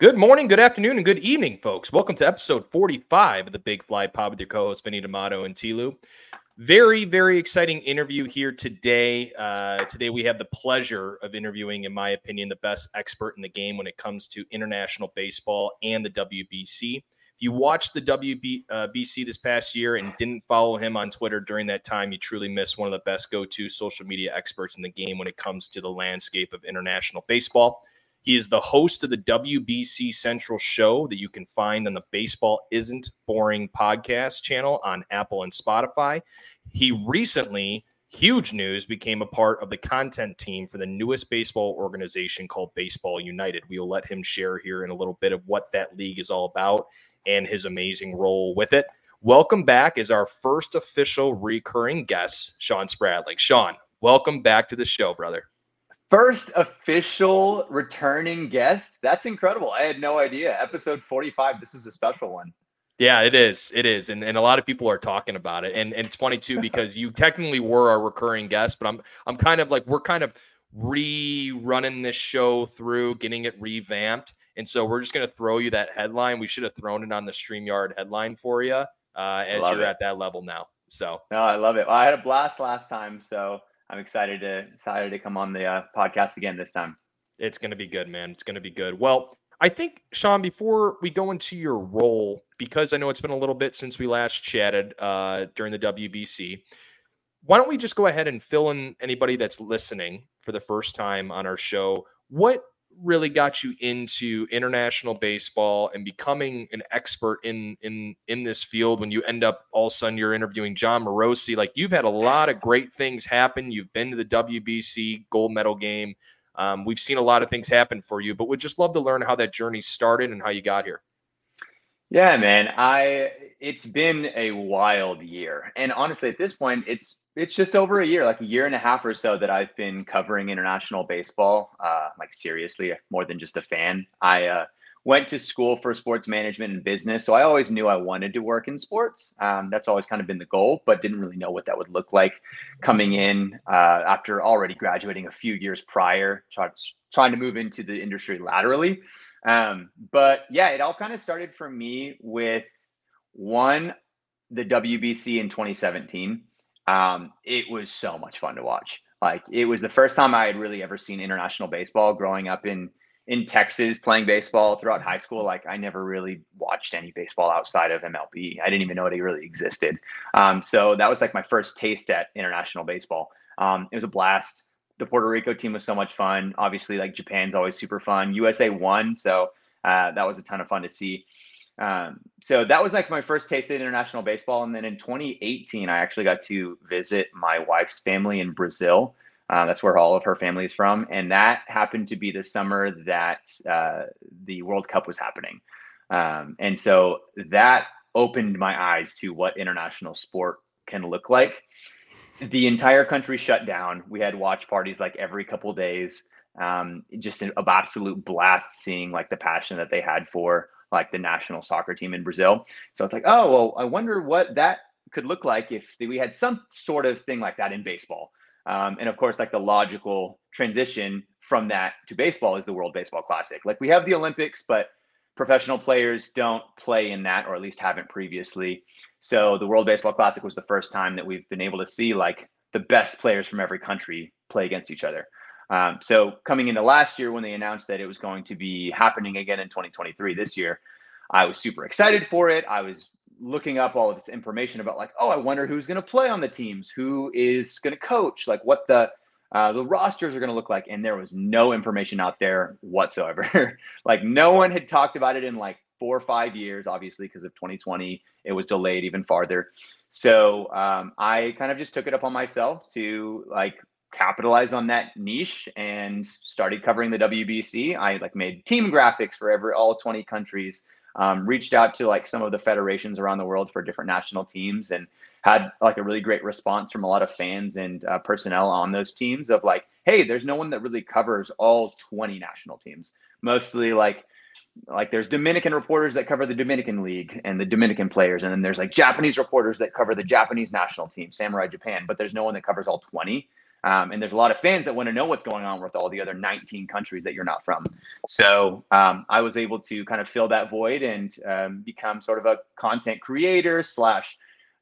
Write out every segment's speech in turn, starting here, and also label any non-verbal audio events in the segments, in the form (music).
Good morning, good afternoon, and good evening, folks. Welcome to episode 45 of the Big Fly Pod with your co-hosts Vinny D'Amato and TLew. Very, very exciting interview here today. Uh, today we have the pleasure of interviewing, in my opinion, the best expert in the game when it comes to international baseball and the WBC. If you watched the WBC uh, this past year and didn't follow him on Twitter during that time, you truly missed one of the best go-to social media experts in the game when it comes to the landscape of international baseball. He is the host of the WBC Central show that you can find on the Baseball Isn't Boring podcast channel on Apple and Spotify. He recently, huge news, became a part of the content team for the newest baseball organization called Baseball United. We will let him share here in a little bit of what that league is all about and his amazing role with it. Welcome back is our first official recurring guest, Shawn Spradling. Shawn, welcome back to the show, brother. First official returning guest. That's incredible. I had no idea. Episode 45. This is a special one. Yeah, it is. It is. And, and a lot of people are talking about it. And, and it's funny too, (laughs) because you technically were our recurring guest, but I'm I'm kind of like we're kind of rerunning this show through, getting it revamped. And so we're just gonna throw you that headline. We should have thrown it on the StreamYard headline for you uh, as you're it. at that level now. So no, I love it. Well, I had a blast last time. So I'm excited to excited to come on the uh, podcast again this time. It's going to be good, man. It's going to be good. Well, I think Shawn, before we go into your role, because I know it's been a little bit since we last chatted uh, during the WBC, why don't we just go ahead and fill in anybody that's listening for the first time on our show? What really got you into international baseball and becoming an expert in in in this field when you end up all of a sudden you're interviewing Jon Morosi. Like you've had a lot of great things happen. You've been to the WBC gold medal game. Um, we've seen a lot of things happen for you but we'd just love to learn how that journey started and how you got here yeah man I it's been a wild year and honestly at this point it's it's just over a year, like a year and a half or so, that I've been covering international baseball, uh, like seriously, more than just a fan. I uh, went to school for sports management and business, so I always knew I wanted to work in sports. Um, that's always kind of been the goal, but didn't really know what that would look like coming in uh, after already graduating a few years prior, try, trying to move into the industry laterally. Um, but yeah, it all kind of started for me with one, the WBC in 2017 um, it was so much fun to watch. Like it was the first time I had really ever seen international baseball growing up in in Texas playing baseball throughout high school. Like I never really watched any baseball outside of MLB. I didn't even know it really existed. Um, so that was like my first taste at international baseball. Um, it was a blast. The Puerto Rico team was so much fun. Obviously, like Japan's always super fun. USA won, so uh, that was a ton of fun to see. Um, so that was like my first taste of international baseball. And then in 2018, I actually got to visit my wife's family in Brazil. Uh, that's where all of her family is from. And that happened to be the summer that uh, the World Cup was happening. Um, and so that opened my eyes to what international sport can look like. The entire country shut down. We had watch parties like every couple days. Um, just an absolute blast seeing like the passion that they had for like the national soccer team in Brazil. So it's like, oh, well, I wonder what that could look like if we had some sort of thing like that in baseball. Um, and of course, like the logical transition from that to baseball is the World Baseball Classic. Like we have the Olympics, but professional players don't play in that, or at least haven't previously. So the World Baseball Classic was the first time that we've been able to see like the best players from every country play against each other. Um, so coming into last year, when they announced that it was going to be happening again in 2023 this year, I was super excited for it. I was looking up all of this information about like, oh, I wonder who's going to play on the teams, who is going to coach, like what the uh, the rosters are going to look like, and there was no information out there whatsoever. (laughs) like no one had talked about it in like four or five years, obviously because of 2020, it was delayed even farther. So um, I kind of just took it upon myself to like capitalize on that niche and started covering the WBC. I like made team graphics for every all 20 countries. Um, reached out to like some of the federations around the world for different national teams and had like a really great response from a lot of fans and uh, personnel on those teams of like, hey, there's no one that really covers all 20 national teams. Mostly like like there's Dominican reporters that cover the Dominican League and the Dominican players, and then there's like Japanese reporters that cover the Japanese national team, Samurai Japan, but there's no one that covers all 20. Um, and there's a lot of fans that want to know what's going on with all the other 19 countries that you're not from. So um, I was able to kind of fill that void and um, become sort of a content creator slash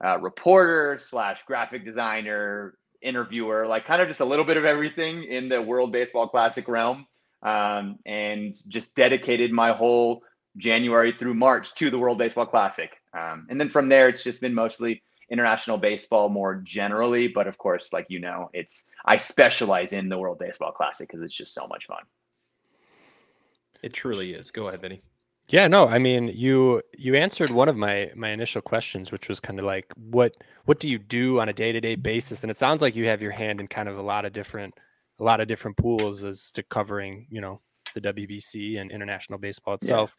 uh, reporter slash graphic designer, interviewer, like kind of just a little bit of everything in the World Baseball Classic realm, um, and just dedicated my whole January through March to the World Baseball Classic. Um, and then from there, it's just been mostly international baseball more generally. But of course, like you know, it's I specialize in the World Baseball Classic because it's just so much fun. It truly is. Go ahead, Vinny. Yeah, no, I mean you you answered one of my my initial questions, which was kind of like what what do you do on a day to day basis, and it sounds like you have your hand in kind of a lot of different a lot of different pools as to covering you know the WBC and international baseball itself,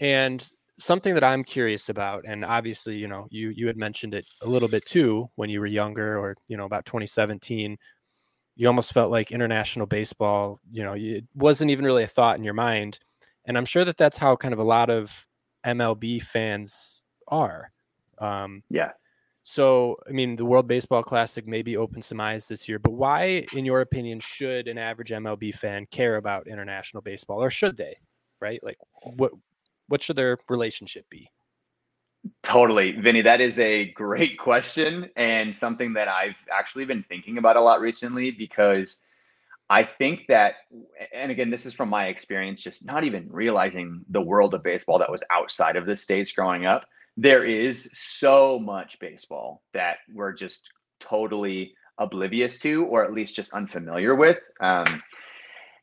yeah. and something that I'm curious about, and obviously you know you you had mentioned it a little bit too when you were younger, or you know about 2017 you almost felt like international baseball, you know, it wasn't even really a thought in your mind. And I'm sure that that's how kind of a lot of MLB fans are. Um, yeah. So, I mean, the World Baseball Classic maybe opened some eyes this year, but why, in your opinion, should an average MLB fan care about international baseball, or should they? Right? Like, what what should their relationship be? Totally, Vinny. That is a great question and something that I've actually been thinking about a lot recently because I think that, and again, this is from my experience, just not even realizing the world of baseball that was outside of the States growing up. There is so much baseball that we're just totally oblivious to, or at least just unfamiliar with. Um,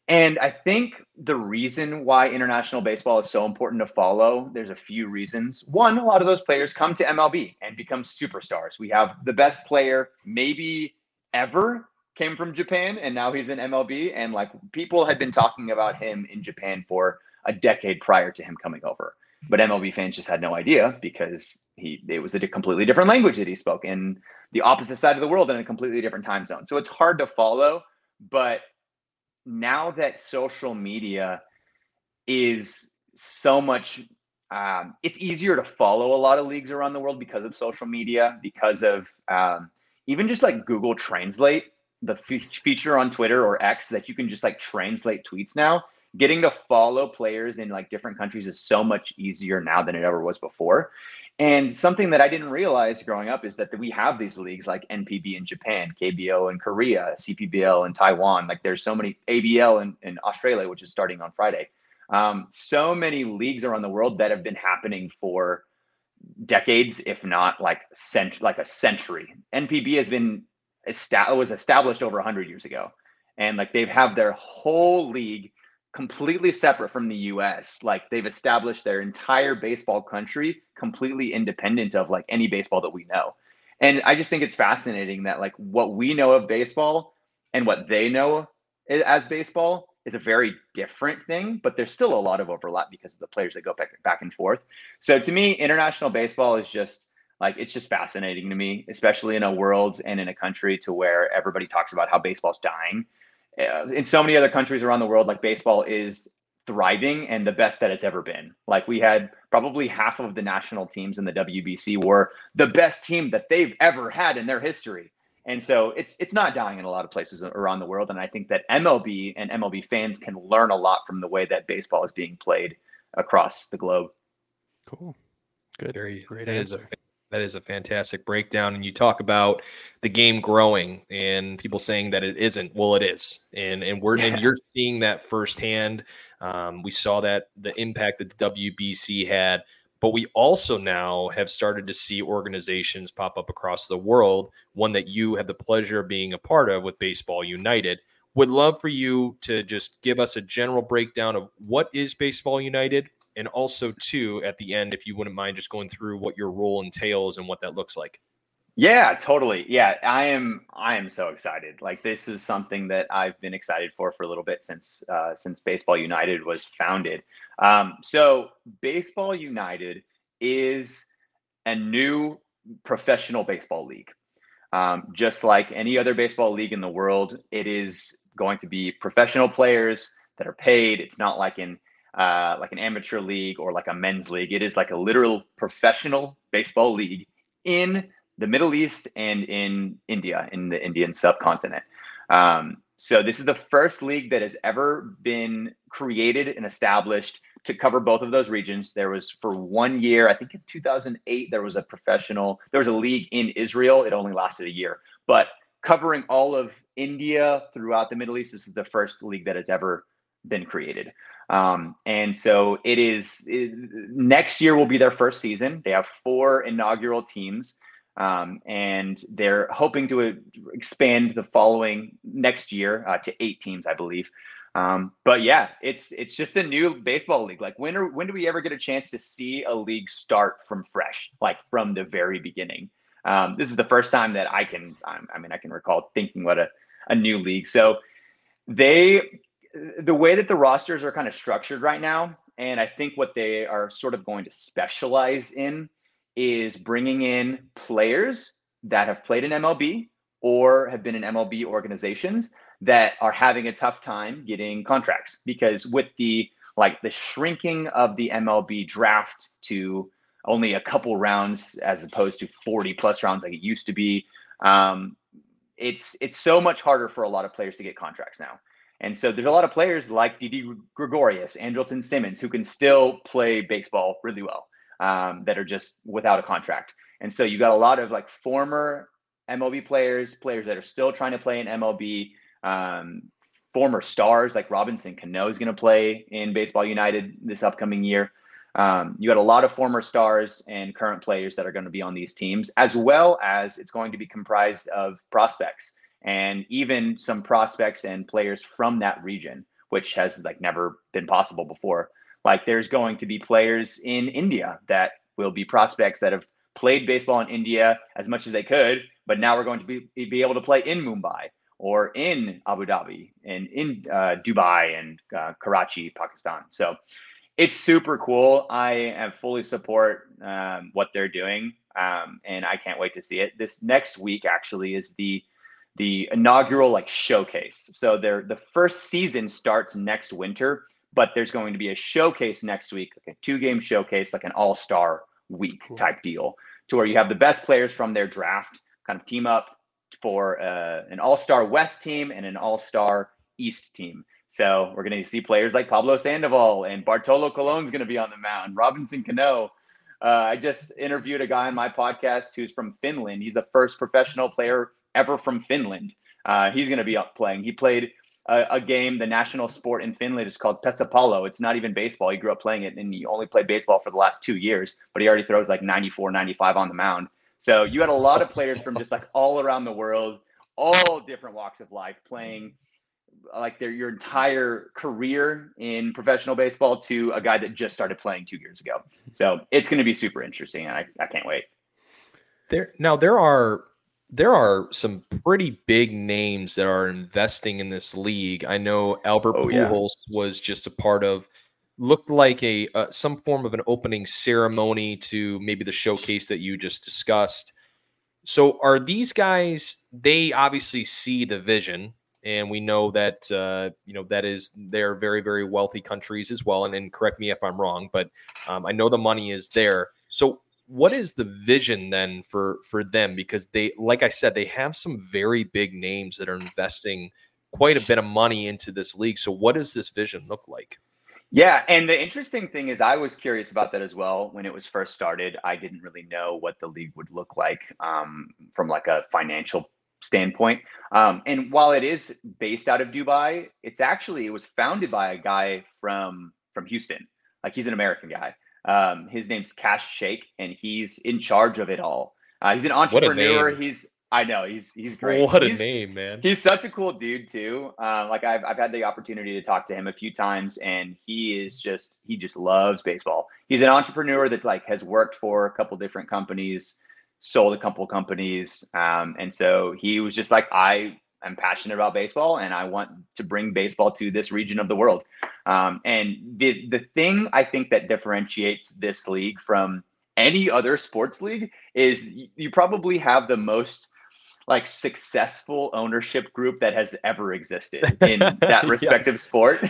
and I think the reason why international baseball is so important to follow, there's a few reasons. One, a lot of those players come to MLB and become superstars. We have the best player, maybe ever came from Japan and now he's in MLB. And like people had been talking about him in Japan for a decade prior to him coming over. But MLB fans just had no idea because he it was a completely different language that he spoke in the opposite side of the world in a completely different time zone. So it's hard to follow. But now that social media is so much um, it's easier to follow a lot of leagues around the world because of social media, because of um, even just like Google Translate the feature on Twitter or X that you can just like translate tweets now. Getting to follow players in like different countries is so much easier now than it ever was before. And something that I didn't realize growing up is that we have these leagues like NPB in Japan, KBO in Korea, CPBL in Taiwan. Like there's so many ABL in, in Australia, which is starting on Friday. Um, so many leagues around the world that have been happening for decades, if not like cent- like a century. NPB has been esta- was established over 100 years ago. And like they have their whole league completely separate from the US like they've established their entire baseball country completely independent of like any baseball that we know. And I just think it's fascinating that like what we know of baseball and what they know as baseball is a very different thing, but there's still a lot of overlap because of the players that go back, back and forth. So to me, international baseball is just like it's just fascinating to me, especially in a world and in a country to where everybody talks about how baseball's dying. Uh, in so many other countries around the world, like baseball is thriving and the best that it's ever been. Like we had probably half of the national teams in the WBC were the best team that they've ever had in their history. And so it's it's not dying in a lot of places around the world. And I think that MLB and MLB fans can learn a lot from the way that baseball is being played across the globe. Cool. Good. Very great answer. That is a fantastic breakdown. And you talk about the game growing and people saying that it isn't. Well, it is. And and we're yeah. and you're seeing that firsthand. Um, we saw that the impact that the WBC had, but we also now have started to see organizations pop up across the world. One that you have the pleasure of being a part of with Baseball United. Would love for you to just give us a general breakdown of what is Baseball United, and also too at the end if you wouldn't mind just going through what your role entails and what that looks like. Yeah totally. Yeah i am i am so excited. Like this is something that i've been excited for for a little bit since uh, since baseball united was founded. Um, so baseball united is a new professional baseball league. Um, just like any other baseball league in the world it is going to be professional players that are paid. It's not like in uh, like an amateur league or like a men's league. It is like a literal professional baseball league in the Middle East and in India, in the Indian subcontinent. Um, so this is the first league that has ever been created and established to cover both of those regions. There was for one year, I think in 2008, there was a professional, there was a league in Israel. It only lasted a year, but covering all of India throughout the Middle East. This is the first league that has ever been created. Um, and so it is it, next year will be their first season. They have four inaugural teams. Um, and they're hoping to expand the following next year uh, to eight teams, I believe. Um, but yeah, it's it's just a new baseball league. Like when are, when do we ever get a chance to see a league start from fresh, like from the very beginning? Um, this is the first time that I can. I mean, I can recall thinking what a a new league. So they the way that the rosters are kind of structured right now, and I think what they are sort of going to specialize in is bringing in players that have played in MLB or have been in MLB organizations that are having a tough time getting contracts. Because with the like the shrinking of the MLB draft to only a couple rounds as opposed to 40 plus rounds like it used to be um, it's it's so much harder for a lot of players to get contracts now and so there's a lot of players like Didi Gregorius, Andrelton Simmons, who can still play baseball really well, um, that are just without a contract. And so you got a lot of like former MLB players, players that are still trying to play in MLB, um, former stars like Robinson Cano is going to play in Baseball United this upcoming year. Um, you got a lot of former stars and current players that are going to be on these teams, as well as it's going to be comprised of prospects and even some prospects and players from that region, which has like never been possible before. Like there's going to be players in India that will be prospects that have played baseball in India as much as they could, but now we're going to be, be able to play in Mumbai or in Abu Dhabi and in uh, Dubai and uh, Karachi, Pakistan. So it's super cool. I fully support um, what they're doing, um, and I can't wait to see it. This next week actually is the the inaugural like showcase. So their the first season starts next winter, but there's going to be a showcase next week, like a two game showcase, like an all star week cool. type deal, to where you have the best players from their draft kind of team up for uh, an all star West team and an all star East team. So we're going to see players like Pablo Sandoval and Bartolo Colon's going to be on the mound. Robinson Cano. Uh, I just interviewed a guy on my podcast who's from Finland. He's the first professional player ever from Finland. Uh, he's going to be up playing. He played a, a, game, the national sport in Finland is called Pesäpallo. It's not even baseball. He grew up playing it and he only played baseball for the last two years, but he already throws like 94, 95 on the mound. So you had a lot of players from just like all around the world, all different walks of life playing like their your entire career in professional baseball to a guy that just started playing two years ago. So it's going to be super interesting. And I, I can't wait. There now there are there are some pretty big names that are investing in this league. I know Albert oh, Pujols yeah. was just a part of looked like a uh, some form of an opening ceremony to maybe the showcase that you just discussed. So are these guys they obviously see the vision and we know that uh, you know that is they're very very wealthy countries as well and, and correct me if i'm wrong but um, i know the money is there so what is the vision then for for them? Because they like i said they have some very big names that are investing quite a bit of money into this league. So what does this vision look like? Yeah and the interesting thing is i was curious about that as well when it was first started. I didn't really know what the league would look like um, from like a financial standpoint. Um, and while it is based out of dubai it's actually it was founded by a guy from from houston. Like he's an american guy um, his name's Kash Shaikh, and he's in charge of it all. Uh, he's an entrepreneur. He's I know he's he's great. What he's, a name, man! He's such a cool dude too. Um, like I've I've had the opportunity to talk to him a few times, and he is just he just loves baseball. He's an entrepreneur that like has worked for a couple different companies, sold a couple companies, um, and so he was just like I am passionate about baseball, and I want to bring baseball to this region of the world. Um, and the the thing I think that differentiates this league from any other sports league is you probably have the most like successful ownership group that has ever existed in (laughs) that respective yes. sport.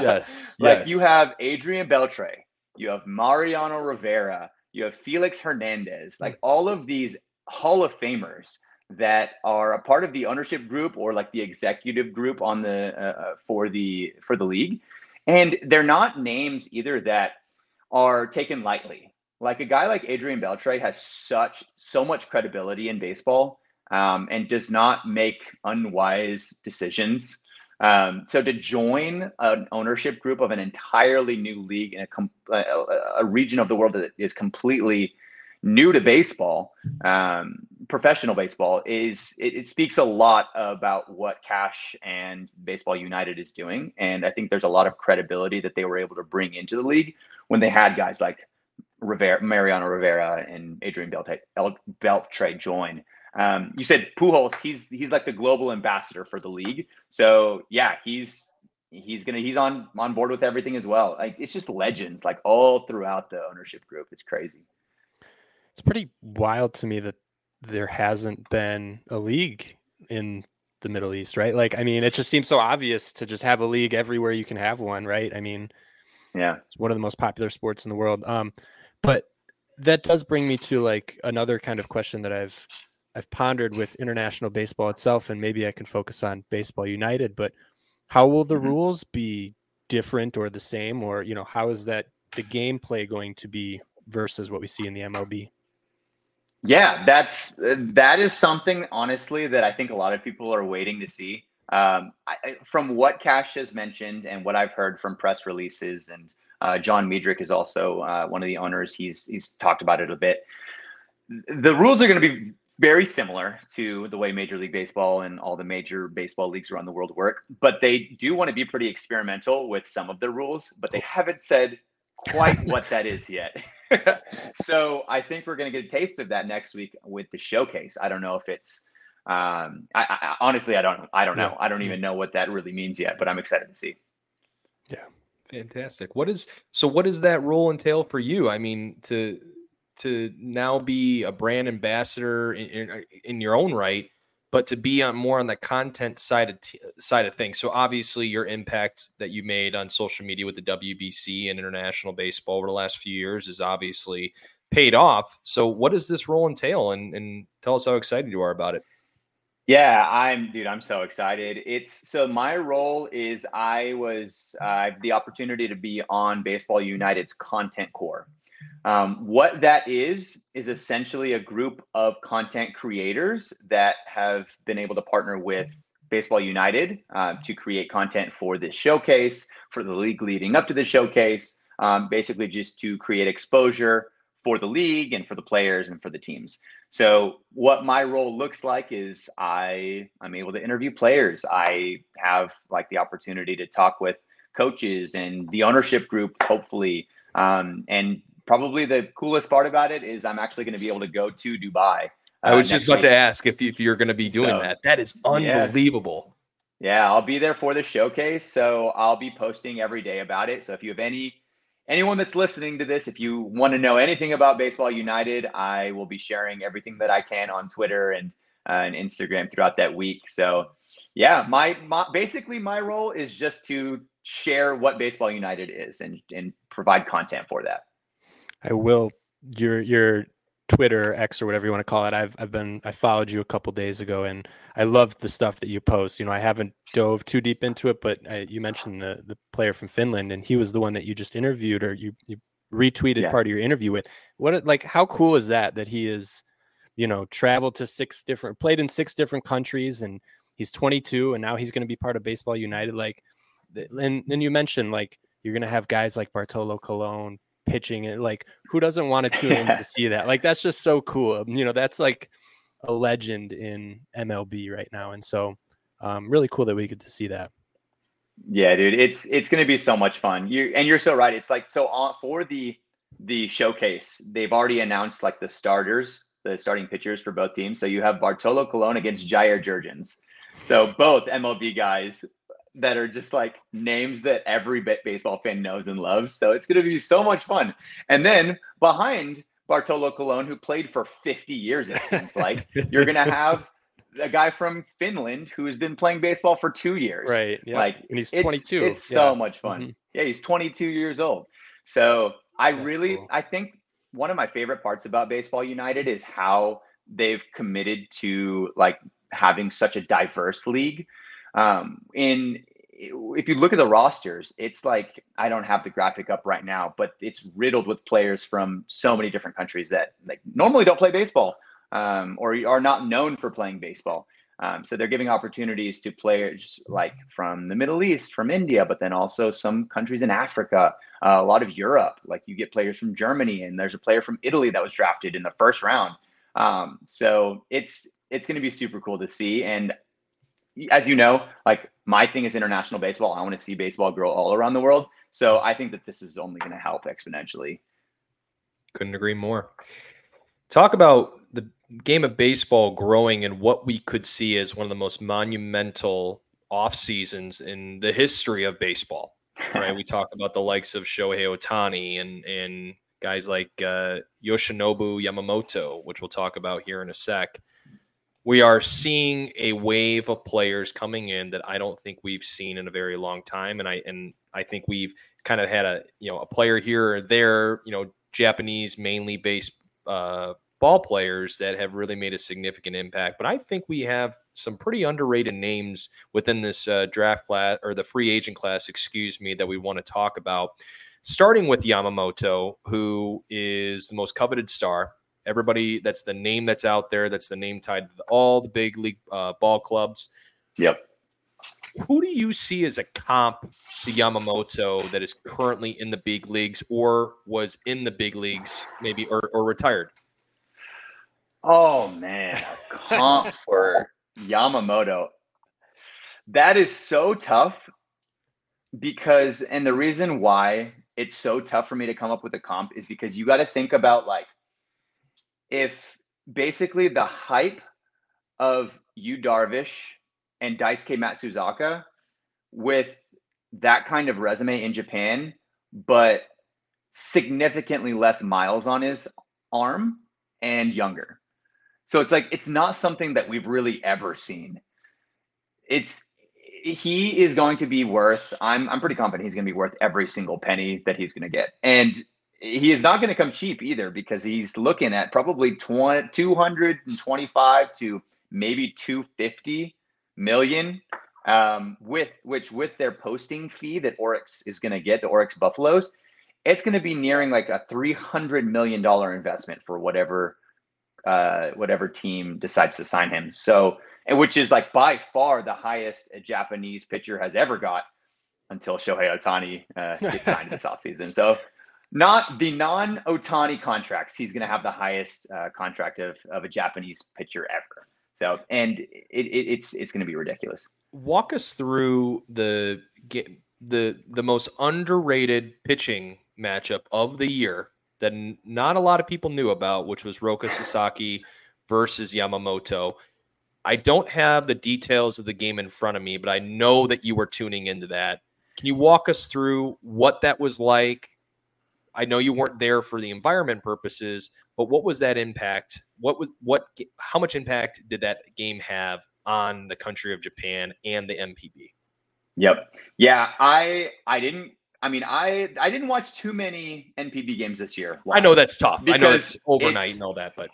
yes. (laughs) like yes. you have Adrian Beltre, you have Mariano Rivera, you have Felix Hernandez, like all of these Hall of Famers that are a part of the ownership group or like the executive group on the uh, uh for the for the league, and they're not names either that are taken lightly. Like a guy like Adrian Beltre has such so much credibility in baseball um, and does not make unwise decisions. Um, so to join an ownership group of an entirely new league in a, com- a, a region of the world that is completely new to baseball, um, professional baseball, is it, it, speaks a lot about what Kash and Baseball United is doing, and I think there's a lot of credibility that they were able to bring into the league when they had guys like Rivera, Mariano Rivera and Adrian Beltre, join. Um, you said Pujols, he's he's like the global ambassador for the league. So yeah, he's he's gonna he's on on board with everything as well. Like it's just legends like all throughout the ownership group. It's crazy. It's pretty wild to me that there hasn't been a league in the Middle East, right? Like, I mean, it just seems so obvious to just have a league everywhere you can have one, right? I mean, yeah, it's one of the most popular sports in the world. Um, but that does bring me to like another kind of question that I've I've pondered with international baseball itself, and maybe I can focus on Baseball United. But how will the mm-hmm. rules be different or the same, or you know, how is that the gameplay going to be versus what we see in the MLB? Yeah, that's that is something honestly that I think a lot of people are waiting to see. Um, I, from what Kash has mentioned and what I've heard from press releases, and uh, John Miedrich is also uh, one of the owners. He's he's talked about it a bit. The rules are going to be very similar to the way Major League Baseball and all the major baseball leagues around the world work, but they do want to be pretty experimental with some of the rules, but they haven't said quite what that is yet. (laughs) (laughs) so I think we're going to get a taste of that next week with the showcase. I don't know if it's um, I, I, honestly I don't I don't know. I don't even know what that really means yet, but I'm excited to see. Yeah. Fantastic. What is so what does that role entail for you? I mean, to to now be a brand ambassador in, in, in your own right, but to be on more on the content side of t- side of things. So obviously, your impact that you made on social media with the WBC and international baseball over the last few years is obviously paid off. So what does this role entail? And and tell us how excited you are about it. Yeah, I'm dude, I'm so excited. It's so my role is I was uh, the opportunity to be on Baseball United's content corps. Um, what that is, is essentially a group of content creators that have been able to partner with Baseball United uh, to create content for this showcase, for the league leading up to the showcase, um, basically just to create exposure for the league and for the players and for the teams. So what my role looks like is I I'm able to interview players. I have like the opportunity to talk with coaches and the ownership group, hopefully, um, and probably the coolest part about it is I'm actually going to be able to go to Dubai. Uh, I was just about week. to ask if, you, if you're going to be doing so, that. That is unbelievable. Yeah. yeah, I'll be there for the showcase, so I'll be posting every day about it. So if you have any anyone that's listening to this, if you want to know anything about Baseball United, I will be sharing everything that I can on Twitter and uh, and Instagram throughout that week. So yeah, my, my basically my role is just to share what Baseball United is and and provide content for that. I will your your Twitter X or whatever you want to call it. I've I've been I followed you a couple days ago and I love the stuff that you post. You know, I haven't dove too deep into it, but I, you mentioned the the player from Finland and he was the one that you just interviewed or you you retweeted yeah. part of your interview with. What like how cool is that that he is, you know, traveled to six different played in six different countries and he's 22 and now he's going to be part of Baseball United like and then you mentioned like you're going to have guys like Bartolo Colon, pitching and like who doesn't want to tune in to (laughs) see that? Like that's just so cool. You know, that's like a legend in MLB right now. And so um really cool that we get to see that. Yeah, dude, it's it's going to be so much fun. You and you're so right. It's like so on for the the showcase, they've already announced like the starters, the starting pitchers for both teams. So you have Bartolo Colon against Jair Jurrjens. So both MLB guys that are just like names that every baseball fan knows and loves. So it's going to be so much fun. And then behind Bartolo Colon, who played for 50 years, it seems like, (laughs) you're going to have a guy from Finland who has been playing baseball for two years. Right. Yeah. Like, and he's 22. It's, it's yeah. so much fun. Mm-hmm. Yeah. He's 22 years old. So I That's really, cool. I think one of my favorite parts about Baseball United is how they've committed to like having such a diverse league. Um, in if you look at the rosters, it's like I don't have the graphic up right now, but it's riddled with players from so many different countries that like normally don't play baseball um, or are not known for playing baseball. Um, so they're giving opportunities to players like from the Middle East, from India, but then also some countries in Africa, uh, a lot of Europe. Like you get players from Germany, and there's a player from Italy that was drafted in the first round. Um, so it's it's going to be super cool to see. And as you know, like my thing is international baseball. I want to see baseball grow all around the world. So I think that this is only going to help exponentially. Couldn't agree more. Talk about the game of baseball growing and what we could see as one of the most monumental off seasons in the history of baseball. Right? we (laughs) talk about the likes of Shohei Ohtani and and guys like uh, Yoshinobu Yamamoto, which we'll talk about here in a sec. We are seeing a wave of players coming in that I don't think we've seen in a very long time, and I and I think we've kind of had a you know a player here or there, you know, Japanese mainly based uh, ball players that have really made a significant impact. But I think we have some pretty underrated names within this uh, draft class or the free agent class, excuse me, that we want to talk about. Starting with Yamamoto, who is the most coveted star. Everybody, that's the name that's out there. That's the name tied to all the big league uh, ball clubs. Yep. Who do you see as a comp to Yamamoto that is currently in the big leagues or was in the big leagues, maybe or, or retired? Oh man, comp (laughs) for Yamamoto. That is so tough because, and the reason why it's so tough for me to come up with a comp is because you got to think about like if basically the hype of Yu Darvish and Daisuke Matsuzaka with that kind of resume in Japan, but significantly less miles on his arm and younger. So it's like it's not something that we've really ever seen. It's he is going to be worth. I'm I'm pretty confident he's going to be worth every single penny that he's going to get, and he is not going to come cheap either because he's looking at probably 20, 225 to maybe 250 million um, with which with their posting fee that Orix is going to get the Orix Buffaloes, it's going to be nearing like a 300 million dollar investment for whatever uh, whatever team decides to sign him. So, and which is like by far the highest a Japanese pitcher has ever got until Shohei Ohtani uh, gets signed this (laughs) offseason. So, not the non Ohtani contracts, he's going to have the highest uh, contract of, of a Japanese pitcher ever. So, and it, it, it's it's going to be ridiculous. Walk us through the the the most underrated pitching matchup of the year that not a lot of people knew about, which was Roki Sasaki versus Yamamoto. I don't have the details of the game in front of me, but I know that you were tuning into that. Can you walk us through what that was like? I know you weren't there for the environment purposes, but what was that impact? What was what how much impact did that game have on the country of Japan and the NPB? Yep. Yeah, I I didn't I mean, I I didn't watch too many NPB games this year. I know that's tough. I know it's overnight it's, and all that, but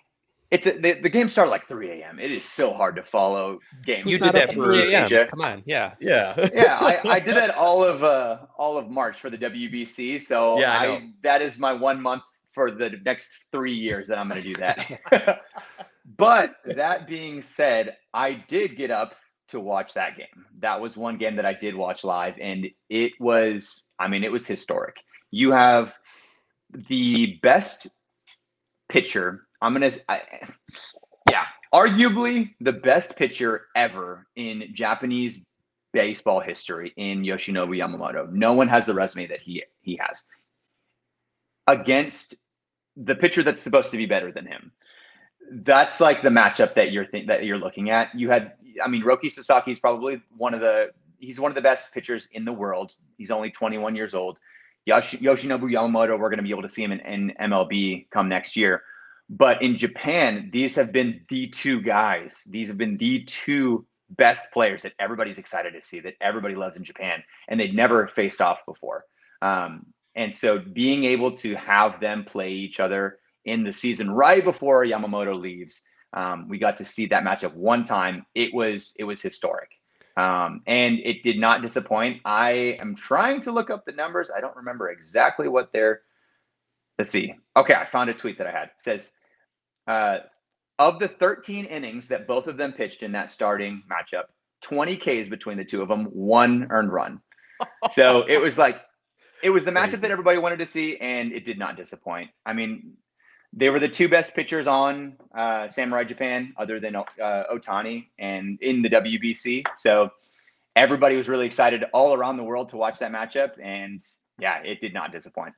it's a, the, the game started like 3 a.m. It is so hard to follow games. You did that for a.m. Come on, yeah, yeah, yeah. I, (laughs) I did that all of uh all of March for the WBC. So yeah, I, I that is my one month for the next three years that I'm going to do that. (laughs) but that being said, I did get up to watch that game. That was one game that I did watch live, and it was, I mean, it was historic. You have the best pitcher. I'm gonna, I, yeah, arguably the best pitcher ever in Japanese baseball history in Yoshinobu Yamamoto. No one has the resume that he he has against the pitcher that's supposed to be better than him. That's like the matchup that you're th- that you're looking at. You had I mean, Roki Sasaki is probably one of the he's one of the best pitchers in the world. He's only 21 years old. Yosh, Yoshinobu Yamamoto, we're going to be able to see him in, in MLB come next year. But in Japan, these have been the two guys. These have been the two best players that everybody's excited to see, that everybody loves in Japan, and they'd never faced off before. Um, and so being able to have them play each other in the season right before Yamamoto leaves Um, we got to see that matchup one time. It was it was historic, um, and it did not disappoint. I am trying to look up the numbers. I don't remember exactly what they're. Let's see. Okay, I found a tweet that I had. It says, uh, of the 13 innings that both of them pitched in that starting matchup, 20 Ks between the two of them, one earned run. (laughs) So it was like it was the matchup that everybody wanted to see, and it did not disappoint. I mean, they were the two best pitchers on uh, Samurai Japan, other than uh, Ohtani, and in the WBC. So everybody was really excited all around the world to watch that matchup, and yeah, it did not disappoint.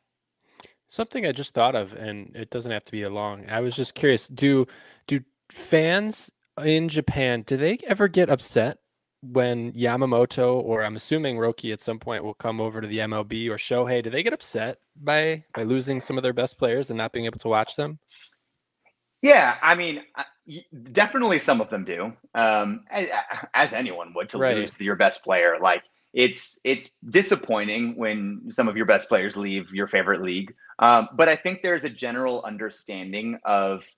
Something I just thought of, and it doesn't have to be a long. I was just curious: do do fans in Japan do they ever get upset when Yamamoto or I'm assuming Roki at some point will come over to the MLB or Shohei, do they get upset by by losing some of their best players and not being able to watch them? Yeah, I mean, definitely some of them do, um, as, as, anyone would to right. lose your best player. Like it's it's disappointing when some of your best players leave your favorite league, um, but I think there's a general understanding of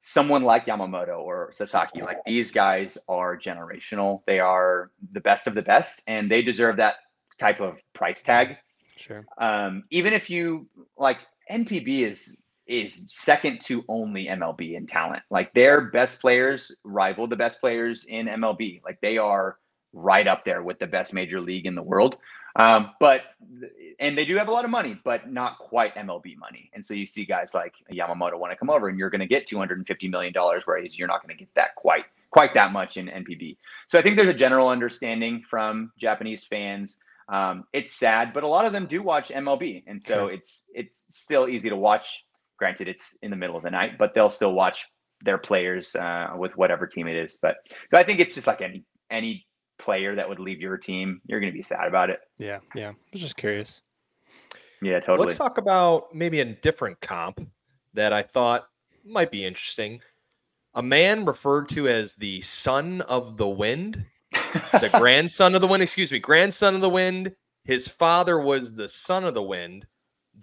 someone like Yamamoto or Sasaki, like these guys are generational. They are the best of the best, and they deserve that type of price tag. Sure. Um, even if you like NPB is is second to only MLB in talent. Like their best players rival the best players in MLB. Like they are right up there with the best major league in the world. Um, but and they do have a lot of money, but not quite MLB money. And so you see guys like Yamamoto want to come over, and you're going to get 250 million dollars, whereas you're not going to get that quite quite that much in NPB. So I think there's a general understanding from Japanese fans. Um, it's sad, but a lot of them do watch MLB, and so it's it's still easy to watch. Granted, it's in the middle of the night, but they'll still watch their players uh, with whatever team it is. But so I think it's just like any any player that would leave your team, you're going to be sad about it. Yeah, yeah. I was just curious. Yeah, totally. Let's talk about maybe a different comp that I thought might be interesting. A man referred to as the son of the wind, the (laughs) grandson of the wind, excuse me, grandson of the wind. His father was the son of the wind,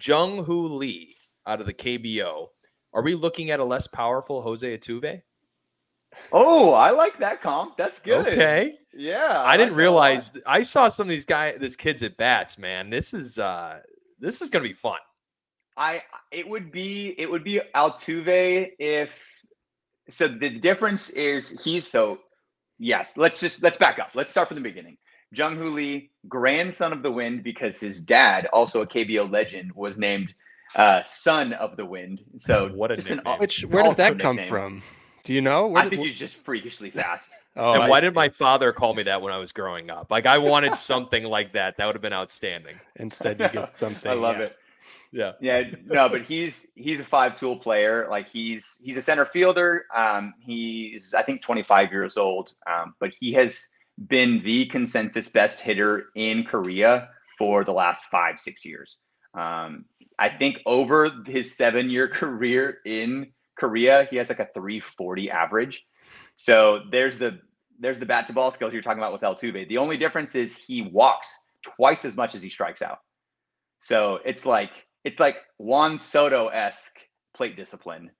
Jung Hoo Lee out of the KBO. Are we looking at a less powerful Jose Altuve? Oh, I like that comp. That's good. Okay. Yeah. I, I didn't realize I saw some of these guys this kids at bats, man. This is uh this is gonna be fun. I it would be it would be Altuve if so the difference is he's so yes, let's just let's back up. Let's start from the beginning. Jung Hoo Lee, grandson of the wind, because his dad, also a KBO legend, was named uh, son of the wind. So what a just an, which where does that come from? Do you know? Where I think he's just freakishly fast. (laughs) oh, and why did my father call me that when I was growing up? Like I wanted something like that. That would have been outstanding. (laughs) Instead, you get something. I love yeah. it. Yeah. Yeah. No, but he's he's a five tool player. Like he's he's a center fielder. Um, he's I think 25 years old. Um, but he has been the consensus best hitter in Korea for the last five six years. Um, I think over his seven year (laughs) career in Korea, he has like a 340 average. So there's the there's the bat to ball skills you're talking about with Altuve. The only difference is he walks twice as much as he strikes out. So it's like it's like Juan Soto esque plate discipline.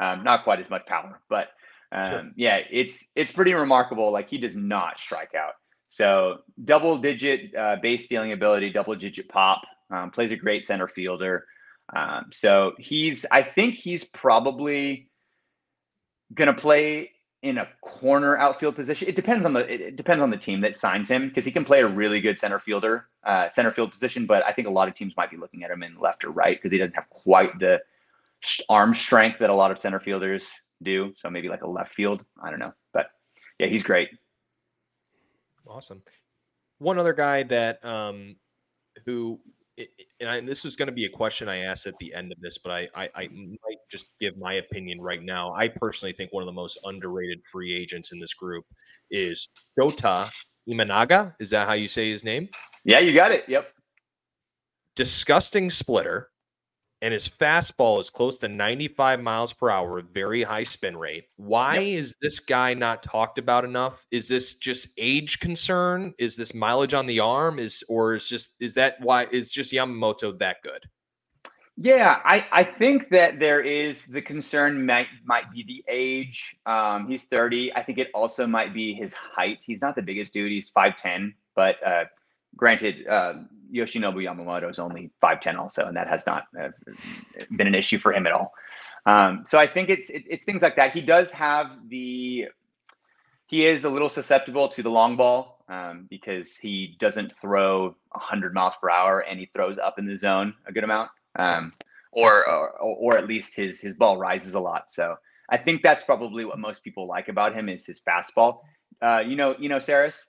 Um, not quite as much power, but um, sure. yeah, it's it's pretty remarkable. Like he does not strike out. So double digit uh, base stealing ability, double digit pop. Um, plays a great center fielder. Um, so he's, I think he's probably going to play in a corner outfield position. It depends on the it depends on the team that signs him because he can play a really good center fielder, uh, center field position. But I think a lot of teams might be looking at him in left or right because he doesn't have quite the arm strength that a lot of center fielders do. So maybe like a left field. I don't know, but yeah, he's great. Awesome. One other guy that um, who and, I, and, this was going to be a question I asked at the end of this, but I, I, I might just give my opinion right now. I personally think one of the most underrated free agents in this group is Shota Imanaga. Is that how you say his name? Yeah, you got it. Yep. Disgusting splitter and his fastball is close to 95 miles per hour with very high spin rate. Why yep. is this guy not talked about enough? Is this just age concern? Is this mileage on the arm? Is or is just is that why is just Yamamoto that good? Yeah, I, I think that there is the concern might might be the age. Um, he's 30. I think it also might be his height. He's not the biggest dude. He's 5'10, but uh, granted, uh, Yoshinobu Yamamoto is only 5'10 also, and that has not uh, been an issue for him at all. Um, so I think it's, it's it's things like that. He does have the he is a little susceptible to the long ball um, because he doesn't throw 100 miles per hour and he throws up in the zone a good amount, um, or, or or at least his his ball rises a lot. So I think that's probably what most people like about him is his fastball. Uh, you know, you know, Saris.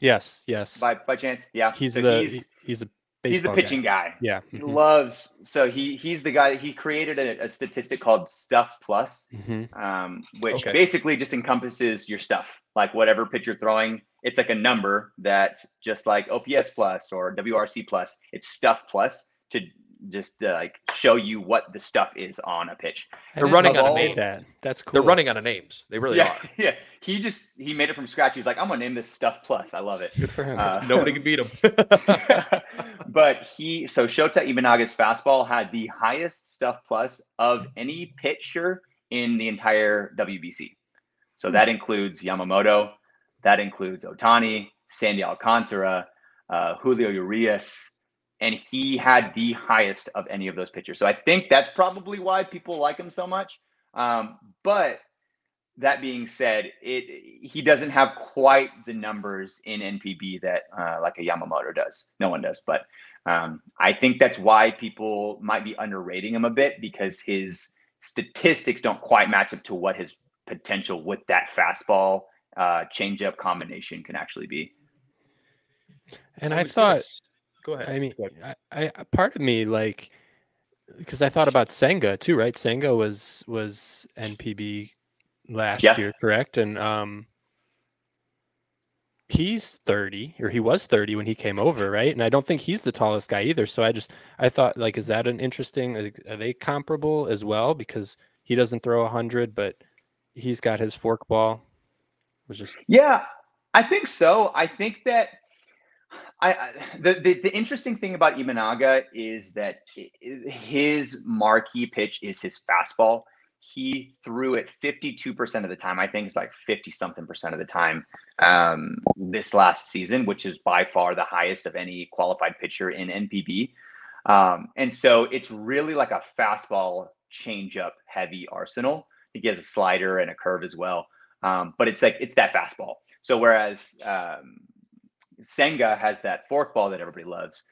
Yes, yes. By by chance, yeah. He's so the he's, he's a he's the pitching guy. guy. Yeah, he mm-hmm. loves. So he he's the guy. He created a, a statistic called Stuff Plus, mm-hmm. um, which okay. basically just encompasses your stuff, like whatever pitch you're throwing. It's like a number that just like OPS plus or WRC plus. It's Stuff Plus to just uh, like show you what the stuff is on a pitch. They're running on a name. That that's cool. They're running out of names. They really yeah, are. (laughs) Yeah, he just he made it from scratch. He's like, I'm gonna name this stuff plus. I love it. Good for him. Uh, (laughs) Nobody can beat him. (laughs) but he so Shota Imanaga's fastball had the highest stuff plus of any pitcher in the entire WBC. So that includes Yamamoto, that includes Ohtani, Sandy Alcantara, uh, Julio Urias, and he had the highest of any of those pitchers. So I think that's probably why people like him so much. Um, but that being said, it he doesn't have quite the numbers in NPB that uh, like a Yamamoto does. No one does, but um, I think that's why people might be underrating him a bit because his statistics don't quite match up to what his potential with that fastball uh, changeup combination can actually be. And I, I thought Go ahead. I mean, I, I part of me like because I thought about Senga too, right? Senga was was NPB last yeah. year, correct? And um he's 30 or he was 30 when he came over, right? And I don't think he's the tallest guy either. So I just I thought like is that an interesting are they comparable as well because he doesn't throw 100 but he's got his fork ball. was just Yeah, I think so. I think that I, the, the, the interesting thing about Imanaga is that his marquee pitch is his fastball. He threw it 52% of the time. I think it's like 50 something percent of the time um, this last season, which is by far the highest of any qualified pitcher in NPB. Um, and so it's really like a fastball changeup heavy arsenal. He has a slider and a curve as well. Um, but it's like it's that fastball. So whereas um, Senga has that forkball that everybody loves.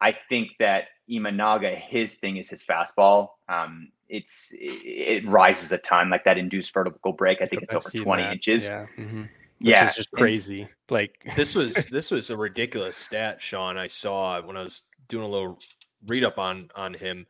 I think that Imanaga, his thing is his fastball. Um, it's it, it, rises a ton, like that induced vertical break. I think it's I've over twenty that. inches. Yeah, mm-hmm. yeah, it's just crazy. And, like (laughs) this was this was a ridiculous stat, Shawn. I saw when I was doing a little read up on on him.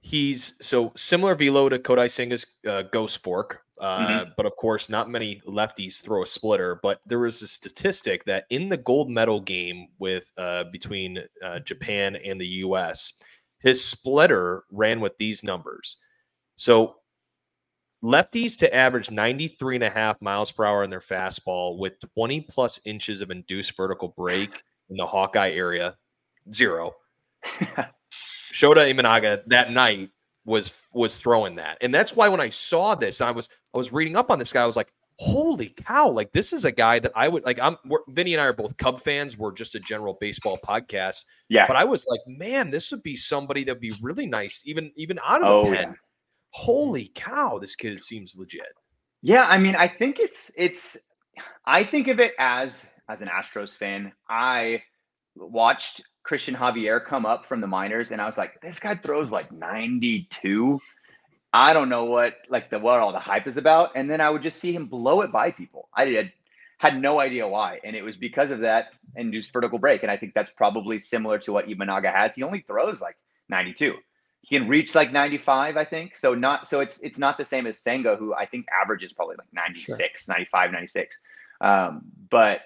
He's so similar velo to Kodai Senga's uh, Ghost Fork, uh, mm-hmm. but of course, not many lefties throw a splitter. But there was a statistic that in the gold medal game with uh, between uh, Japan and the U.S., his splitter ran with these numbers. So lefties to average 93 and a half miles per hour in their fastball with 20 plus inches of induced vertical break in the Hawkeye area, zero. (laughs) Shota Imanaga that night was was throwing that, and that's why when I saw this, I was I was reading up on this guy. I was like, holy cow! Like this is a guy that I would like. I'm Vinny and I are both Cub fans. We're just a general baseball podcast. Yeah, but I was like, man, this would be somebody that'd be really nice, even even out of the oh, pen. Yeah. Holy cow! This kid seems legit. Yeah, I mean, I think it's it's. I think of it as as an Astros fan. I watched Cristian Javier come up from the minors, and I was like, this guy throws like 92. I don't know what like the what all the hype is about. And then I would just see him blow it by people. I had had no idea why. And it was because of that induced vertical break. And I think that's probably similar to what Imanaga has. He only throws like 92. He can reach like 95, I think. So not so it's it's not the same as Senga, who I think averages probably like 96, sure. 95, 96. Um, but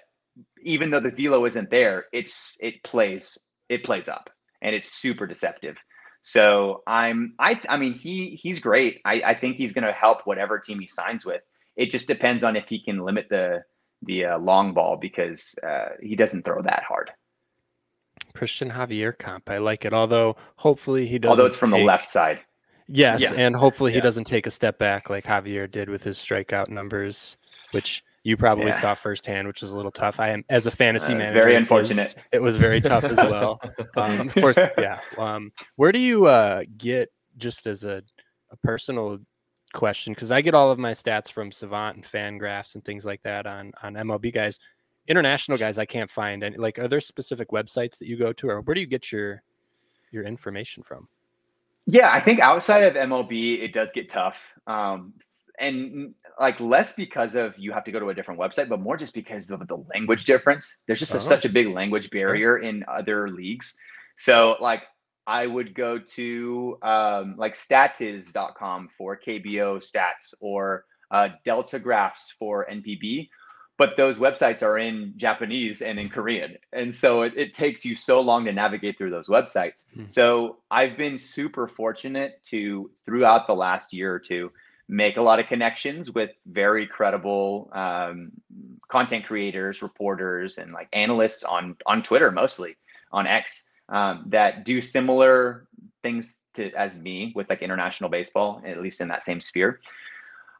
even though the velo isn't there, it's it plays it plays up and it's super deceptive. So I'm I I mean he he's great. I, I think he's going to help whatever team he signs with. It just depends on if he can limit the the uh, long ball because uh, he doesn't throw that hard. Cristian Javier comp. I like it. Although hopefully he doesn't. Although it's from take, the left side. Yes, Yeah. and hopefully he Yeah. doesn't take a step back like Javier did with his strikeout numbers, which you probably Yeah. saw firsthand, which was a little tough. I am as a fantasy Uh, manager. very it was- unfortunate. It was very tough as well. (laughs) Um, of course, yeah. Um, where do you uh, get just as a, a personal question? Because I get all of my stats from Savant and Fangraphs and things like that on on MLB guys. International guys, I can't find any. Like, are there specific websites that you go to, or where do you get your your information from? Yeah, I think outside of MLB, it does get tough. Um, and like less because of you have to go to a different website, but more just because of the language difference. There's just a, Oh. such a big language barrier in other leagues. So like I would go to um, like statiz.com for KBO stats or uh, Delta Graphs for NPB. But those websites are in Japanese and in Korean. And so it, it takes you so long to navigate through those websites. Hmm. So I've been super fortunate to, throughout the last year or two, make a lot of connections with very credible um, content creators, reporters, and like analysts on on Twitter, mostly on X, um, that do similar things to as me with like international baseball, at least in that same sphere.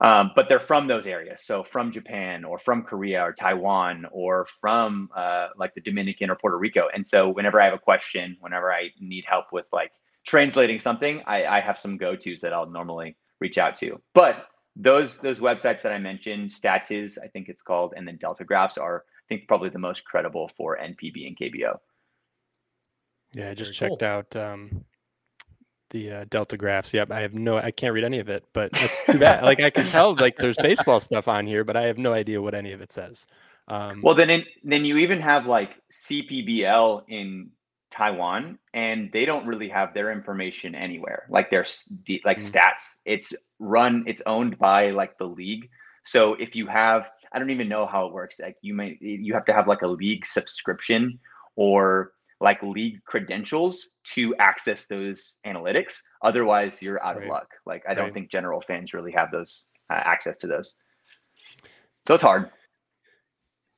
Um, but they're from those areas, so from Japan or from Korea or Taiwan or from uh, like the Dominican or Puerto Rico. And so whenever I have a question, whenever I need help with like translating something, I, I have some go tos that I'll normally reach out to. But those those websites that I mentioned, Statiz, I think it's called, and then Delta Graphs are, I think, probably the most credible for NPB and KBO. Yeah, I just Very checked out um, the uh, Delta graphs. Yep, I have no, I can't read any of it, but that's (laughs) too bad. like I can tell, like there's baseball stuff on here, but I have no idea what any of it says. Um, Well, then in, then you even have like CPBL in Taiwan, and they don't really have their information anywhere. Like their like Mm. stats, it's run, it's owned by like the league. So if you have, I don't even know how it works. Like you may you have to have like a league subscription or like league credentials to access those analytics. Otherwise, you're out Right. of luck. Like I don't think general fans really have those uh, access to those. So it's hard.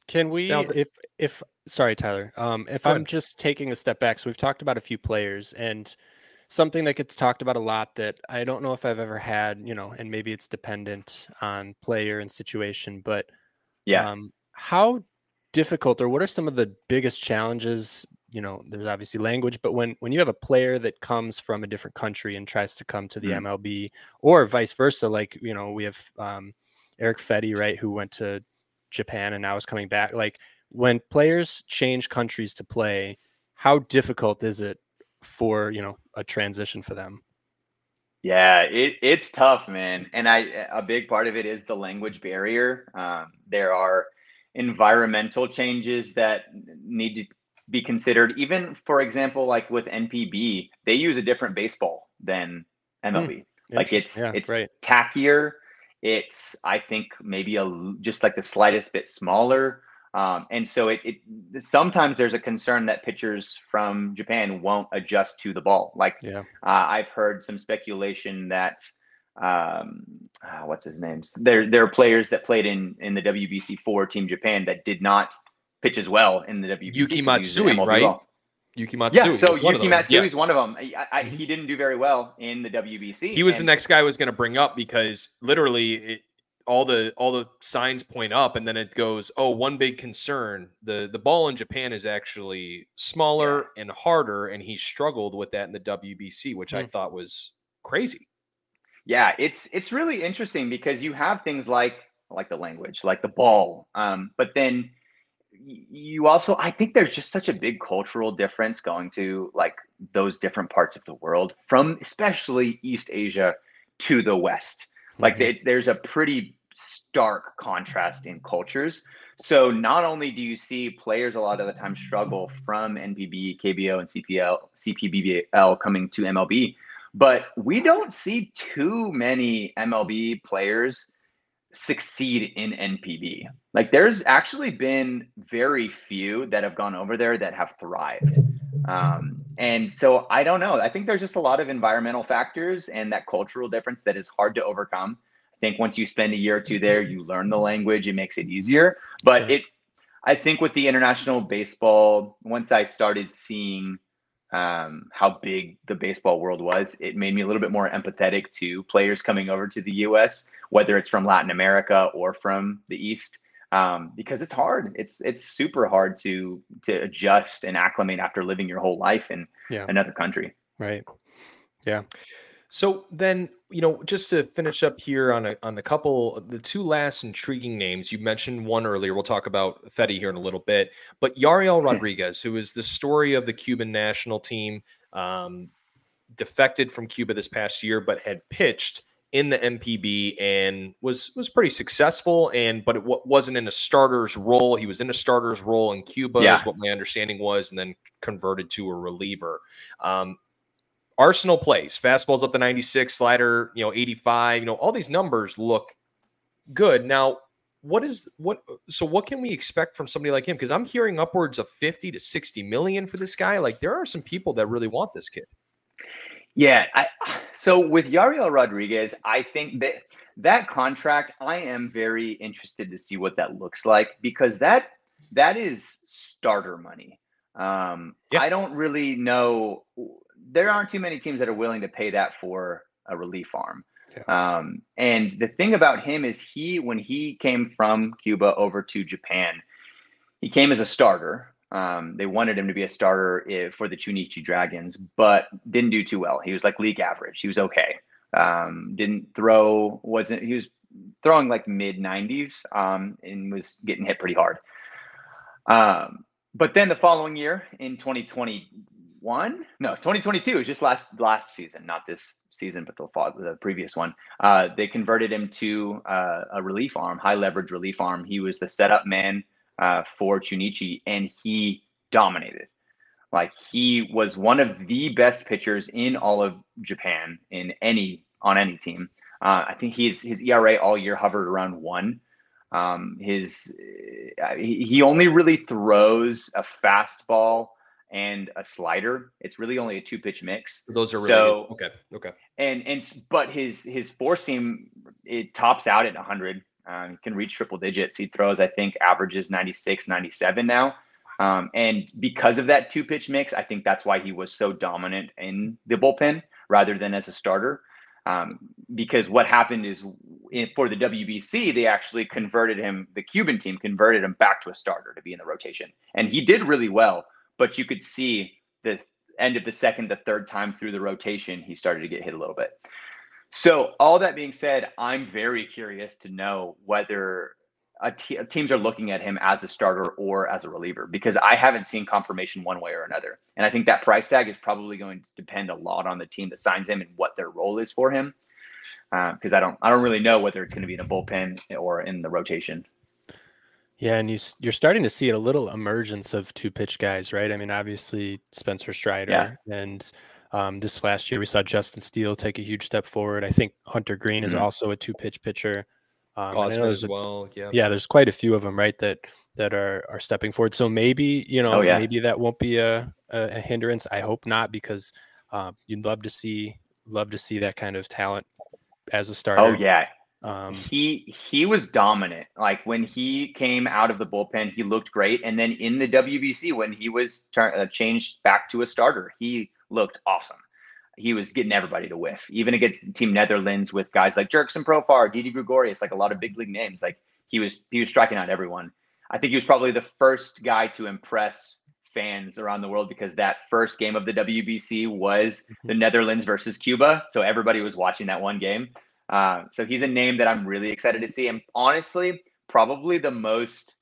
Can we, Now if if sorry, Tyler, um, if Go I'm ahead. just taking a step back, so we've talked about a few players and something that gets talked about a lot that I don't know if I've ever had, you know, and maybe it's dependent on player and situation, but Yeah. um, how difficult or what are some of the biggest challenges? You know, there's obviously language, but when when you have a player that comes from a different country and tries to come to the Mm. MLB, or vice versa, like you know, we have um, Erick Fedde, right, who went to Japan and now is coming back. Like when players change countries to play, how difficult is it for you know a transition for them? Yeah, it, it's tough, man. And I a big part of it is the language barrier. Um, there are environmental changes that need to be considered. Even for example, like with NPB, they use a different baseball than MLB. Like it's Yeah, it's right. tackier. It's I think maybe a just like the slightest bit smaller. Um, and so it, it sometimes there's a concern that pitchers from Japan won't adjust to the ball. Like Yeah. uh, I've heard some speculation that um, uh, what's his name? There there are players that played in in the WBC four Team Japan that did not pitch as well in the WBC. Yuki 'cause he was in Matsui, right? ball. Yuki Matsui. Yeah, so Yuki. Matsui is one of them. I, I, Mhm. He didn't do very well in the WBC. He was the next guy I was going to bring up because literally it, all the all the signs point up, and then it goes, oh, one big concern: the the ball in Japan is actually smaller and harder, and he struggled with that in the WBC, which I Hmm. thought was crazy. Yeah, it's it's really interesting because you have things like like the language, like the ball, um, but then you also I think there's just such a big cultural difference going to like those different parts of the world, from especially East Asia to the West. Like Mhm. it, there's a pretty stark contrast in cultures. So not only do you see players a lot of the time struggle from NPB, KBO, and CPL, CPBL coming to MLB, but we don't see too many MLB players succeed in NPB. Like there's actually been very few that have gone over there that have thrived. Um, and so I don't know. I think there's just a lot of environmental factors and that cultural difference that is hard to overcome. I think once you spend a year or two there, you learn the language, it makes it easier. But it, I think with the international baseball, once I started seeing um, how big the baseball world was, it made me a little bit more empathetic to players coming over to the U.S., whether it's from Latin America or from the East, um, because it's hard. It's it's super hard to to adjust and acclimate after living your whole life in Yeah. another country. Right. Yeah. So then, you know, just to finish up here on a on the couple, the two last intriguing names you mentioned one earlier. We'll talk about Fedde here in a little bit, but Yariel Rodriguez, who is the story of the Cuban national team, um, defected from Cuba this past year, but had pitched in the NPB and was was pretty successful. And but it w- wasn't in a starter's role. He was in a starter's role in Cuba, Yeah. is what my understanding was, and then converted to a reliever. Um, Arsenal plays fastballs up to 96, slider, you know, 85, you know, all these numbers look good. Now, what is what so what can we expect from somebody like him? Because I'm hearing upwards of 50 to 60 million for this guy. Like there are some people that really want this kid. Yeah, I so with Yariel Rodriguez, I think that that contract, I am very interested to see what that looks like because that that is starter money. Um, Yeah. I don't really know. There aren't too many teams that are willing to pay that for a relief arm. Um, and the thing about him is he, when he came from Cuba over to Japan, he came as a starter. Um, they wanted him to be a starter if, for the Chunichi Dragons, but didn't do too well. He was like league average. He was okay. Um, didn't throw, wasn't, he was throwing like mid 90s um, and was getting hit pretty hard. Um, but then the following year in 2021, no, 2022 was just last last season, not this season, but the the previous one. Uh, they converted him to uh, a relief arm, high leverage relief arm. He was the setup man uh, for Chunichi, and he dominated. Like he was one of the best pitchers in all of Japan in any on any team. Uh, I think he's his ERA all year hovered around one. Um, his uh, he only really throws a fastball and a slider. It's really only a two pitch mix. Those are really So- okay. Okay. And and but his his four seam it tops out at 100. Um, he can reach triple digits. He throws I think averages 96, 97 now. Um, and because of that two pitch mix, I think that's why he was so dominant in the bullpen rather than as a starter. Um, because what happened is in, for the WBC, they actually converted him, the Cuban team converted him back to a starter to be in the rotation. And he did really well, but you could see the end of the second, the third time through the rotation, he started to get hit a little bit. So, all that being said, I'm very curious to know whether teams are looking at him as a starter or as a reliever because I haven't seen confirmation one way or another. And I think that price tag is probably going to depend a lot on the team that signs him and what their role is for him. Uh, because I don't, I don't really know whether it's going to be in a bullpen or in the rotation. Yeah, and you you're starting to see a little emergence of two pitch guys, right? I mean, obviously Spencer Strider, and um, this last year we saw Justin Steele take a huge step forward. I think Hunter Greene is Mhm. also a two pitch pitcher. Um, and I know as well. Yeah. yeah, there's quite a few of them, right? That that are are stepping forward. So maybe you know, Oh, yeah. maybe that won't be a, a, a hindrance. I hope not, because um, you'd love to see love to see that kind of talent as a starter. Oh yeah, Um, he he was dominant. Like when he came out of the bullpen, he looked great. And then in the WBC, when he was tur- uh, changed back to a starter, he looked awesome. He was getting everybody to whiff, even against Team Netherlands with guys like Jurickson Profar, Didi Gregorius, like a lot of big league names. Like he was he was striking out everyone. I think he was probably the first guy to impress fans around the world because that first game of the WBC was the (laughs) Netherlands versus Cuba. So everybody was watching that one game. Uh, so he's a name that I'm really excited to see. And honestly, probably the most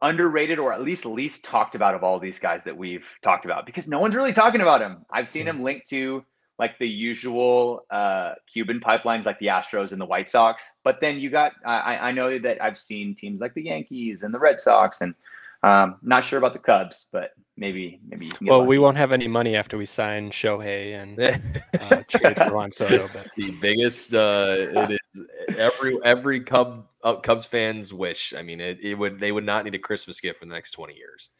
underrated or at least least talked about of all these guys that we've talked about because no one's really talking about him. I've seen him linked to like the usual uh, Cuban pipelines like the Astros and the White Sox. But then you got, I, I know that I've seen teams like the Yankees and the Red Sox and um, not sure about the Cubs, but maybe, maybe you can get well, lucky. we won't have any money after we sign Shohei and (laughs) uh, trade for Juan Soto, but (laughs) the biggest uh it is every every cub uh, cubs fans wish i mean it, it would they would not need a christmas gift for the next 20 years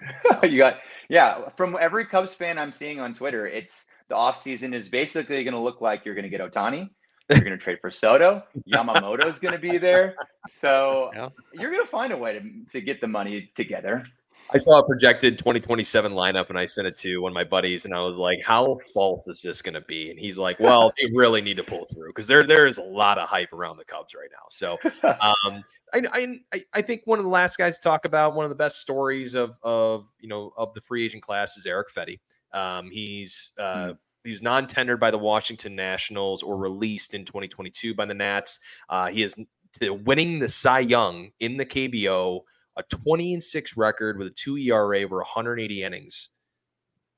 (laughs) you got yeah from every cubs fan i'm seeing on twitter it's the offseason is basically going to look like you're going to get ohtani You're going to trade for Soto. Yamamoto's going to be there. So (laughs) Yeah. you're going to find a way to, to get the money together. I saw a projected 2027 lineup and I sent it to one of my buddies and I was like, how false is this going to be? And he's like, well, they really need to pull through because there, there is a lot of hype around the Cubs right now. So (laughs) um, I, I, I think one of the last guys to talk about one of the best stories of, of, you know, of the free agent class is Erick Fedde. Um, he's, uh, he was non-tendered by the Washington Nationals or released in 2022 by the Nats. Uh, he is to winning the Cy Young in the KBO, a 20 and 6 record with a 2 ERA over 180 innings.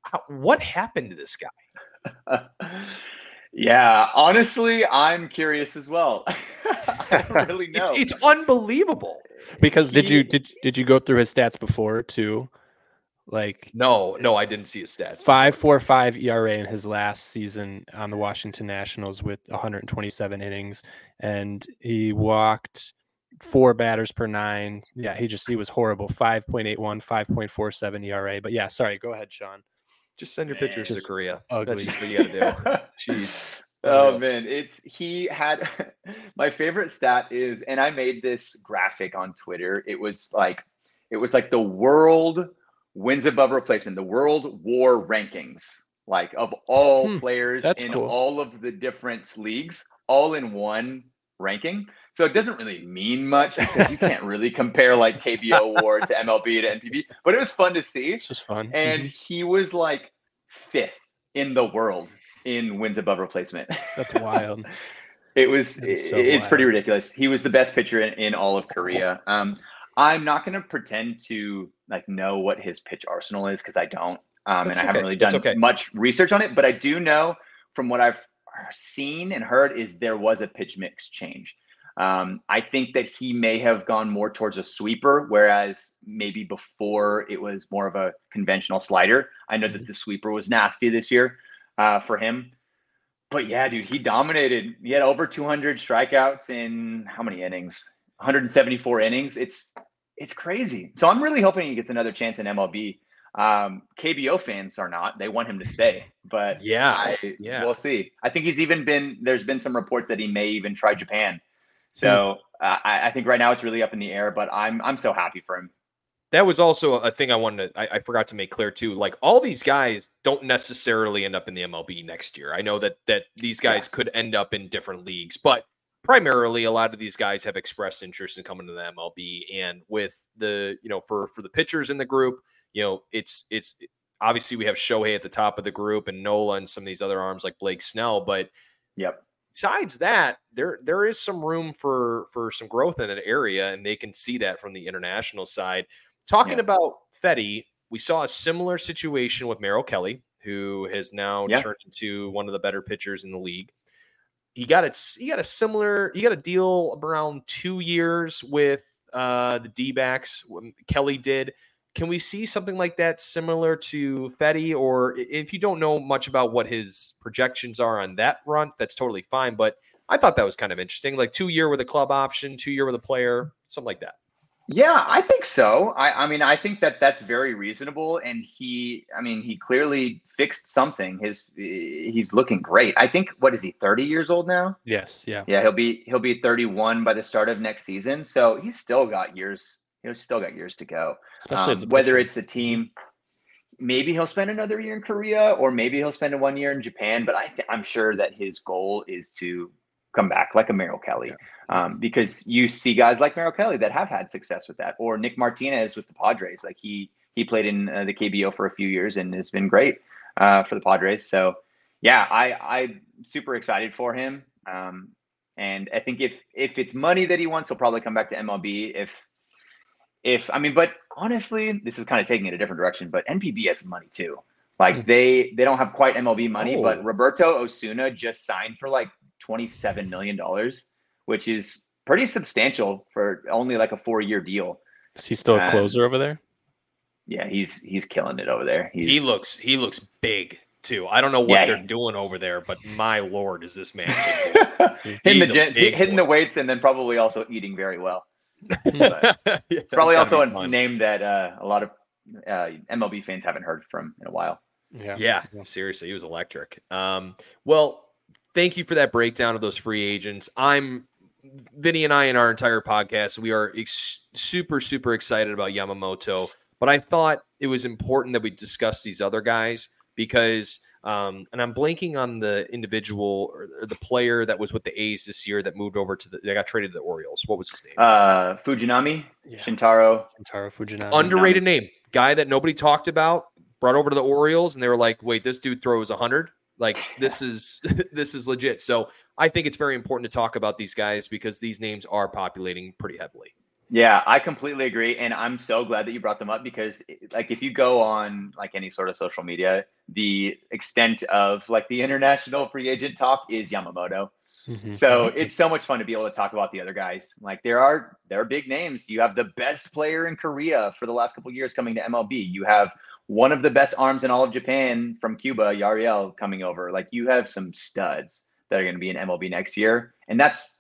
How, what happened to this guy? (laughs) yeah, honestly, I'm curious as well. (laughs) I don't (laughs) really know. It's, it's unbelievable. Because did you did did you go through his stats before too? Like No, no, I didn't see his stats. five four five ERA in his last season on the Washington Nationals with 127 innings, and he walked four batters per nine. Yeah, he just he was horrible. 5.81, 5.47 ERA. But yeah, sorry, go ahead, Shawn. Just send your pictures to Korea. ugly. That's just what you got to do. (laughs) Jeez. Oh man, it's he had (laughs) my favorite stat is, and I made this graphic on Twitter. It was like, it was like the world wins above replacement, the world war rankings, like of all Hmm, players in cool. all of the different leagues, all in one ranking. So it doesn't really mean much because you can't really (laughs) compare like KBO award to MLB to NPB, but it was fun to see It's just fun. and Mhm. he was like fifth in the world in wins above replacement. That's (laughs) wild. it was so it's pretty ridiculous. He was the best pitcher in, in all of Korea. Um, I'm not going to pretend to like know what his pitch arsenal is because I don't, um, and I haven't really done okay. much research on it. But I do know from what I've seen and heard is there was a pitch mix change. Um, I think that he may have gone more towards a sweeper, whereas maybe before it was more of a conventional slider. I know Mm-hmm. that the sweeper was nasty this year uh, for him. But yeah, dude, he dominated. He had over 200 strikeouts in how many innings? 174 innings. It's it's crazy. So I'm really hoping he gets another chance in MLB. Um, KBO fans are not. They want him to stay, but Yeah. I, yeah. we'll see. I think he's even been. There's been some reports that he may even try Japan. So uh, I, I think right now it's really up in the air. But I'm I'm so happy for him. that was also a thing I wanted to, I, I forgot to make clear too. Like all these guys don't necessarily end up in the MLB next year. I know that that these guys could end up in different leagues, but primarily a lot of these guys have expressed interest in coming to the MLB. And with the, you know, for for the pitchers in the group, you know, it's it's obviously we have Shohei at the top of the group and Nola and some of these other arms like Blake Snell, but Yep. besides that, there there is some room for for some growth in that area, and they can see that from the international side. Talking about Fedde, we saw a similar situation with Merrill Kelly, who has now turned into one of the better pitchers in the league. He got it. He got a similar. He got a deal around two years with uh, the D backs. Kelly did. Can we see something like that similar to Fedde? Or if you don't know much about what his projections are on that front, that's totally fine. But I thought that was kind of interesting. Like two year with a club option, two year with a player, something like that. Yeah, I think so. I, I mean, I think that that's very reasonable, and he, I mean, he clearly fixed something. His, he's looking great. I think what is he, thirty years old now? Yes, yeah. Yeah, he'll be he'll be thirty one by the start of next season. So he's still got years. He's still got years to go. Especially Um, as a whether it's a team, maybe he'll spend another year in Korea, or maybe he'll spend one year in Japan. But I th- I'm sure that his goal is to come back like a Merrill Kelly, um, because you see guys like Merrill Kelly that have had success with that, or Nick Martinez with the Padres. Like he he played in uh, the KBO for a few years and has been great uh, for the Padres. So yeah, I I'm super excited for him. Um, and I think if if it's money that he wants, he'll probably come back to MLB. If if I mean, but honestly, this is kind of taking it a different direction. But NPB has money too. Like Mhm. they they don't have quite MLB money, Oh. but Roberto Osuna just signed for like twenty seven million dollars, which is pretty substantial for only like a four year deal. Is he still a um, closer over there? Yeah, he's he's killing it over there. He's, he looks he looks big too. I don't know what Yeah, they're he- doing over there, but my lord, is this man? (laughs) big. hitting the He's a gym, big hitting boy. the weights, and then probably also eating very well. (laughs) it's It's probably also a name that uh, a lot of uh, MLB fans haven't heard from in a while. Yeah. Yeah, seriously, he was electric. Um, well, thank you for that breakdown of those free agents. I'm Vinny and I in our entire podcast, we are ex- super, super excited about Yamamoto. But I thought it was important that we discuss these other guys because, um, and I'm blanking on the individual or, or, the player that was with the A's this year that moved over to the, they got traded to the Orioles. What was his name? Uh, Fujinami, yeah. Shintaro. Shintaro Fujinami. Underrated name. Guy that nobody talked about, brought over to the Orioles, and they were like, wait, this dude throws 100. Like (laughs) this is (laughs) this is legit. So I think it's very important to talk about these guys because these names are populating pretty heavily. Yeah, I completely agree, and I'm so glad that you brought them up because, like, if you go on like any sort of social media, the extent of like the international free agent talk is Yamamoto. Mm-hmm. So mm-hmm. it's so much fun to be able to talk about the other guys. Like there are there are big names. You have the best player in Korea for the last couple years coming to MLB. You have one of the best arms in all of Japan from Cuba, Yariel, coming over. Like you have some studs that are going to be in MLB next year. And that's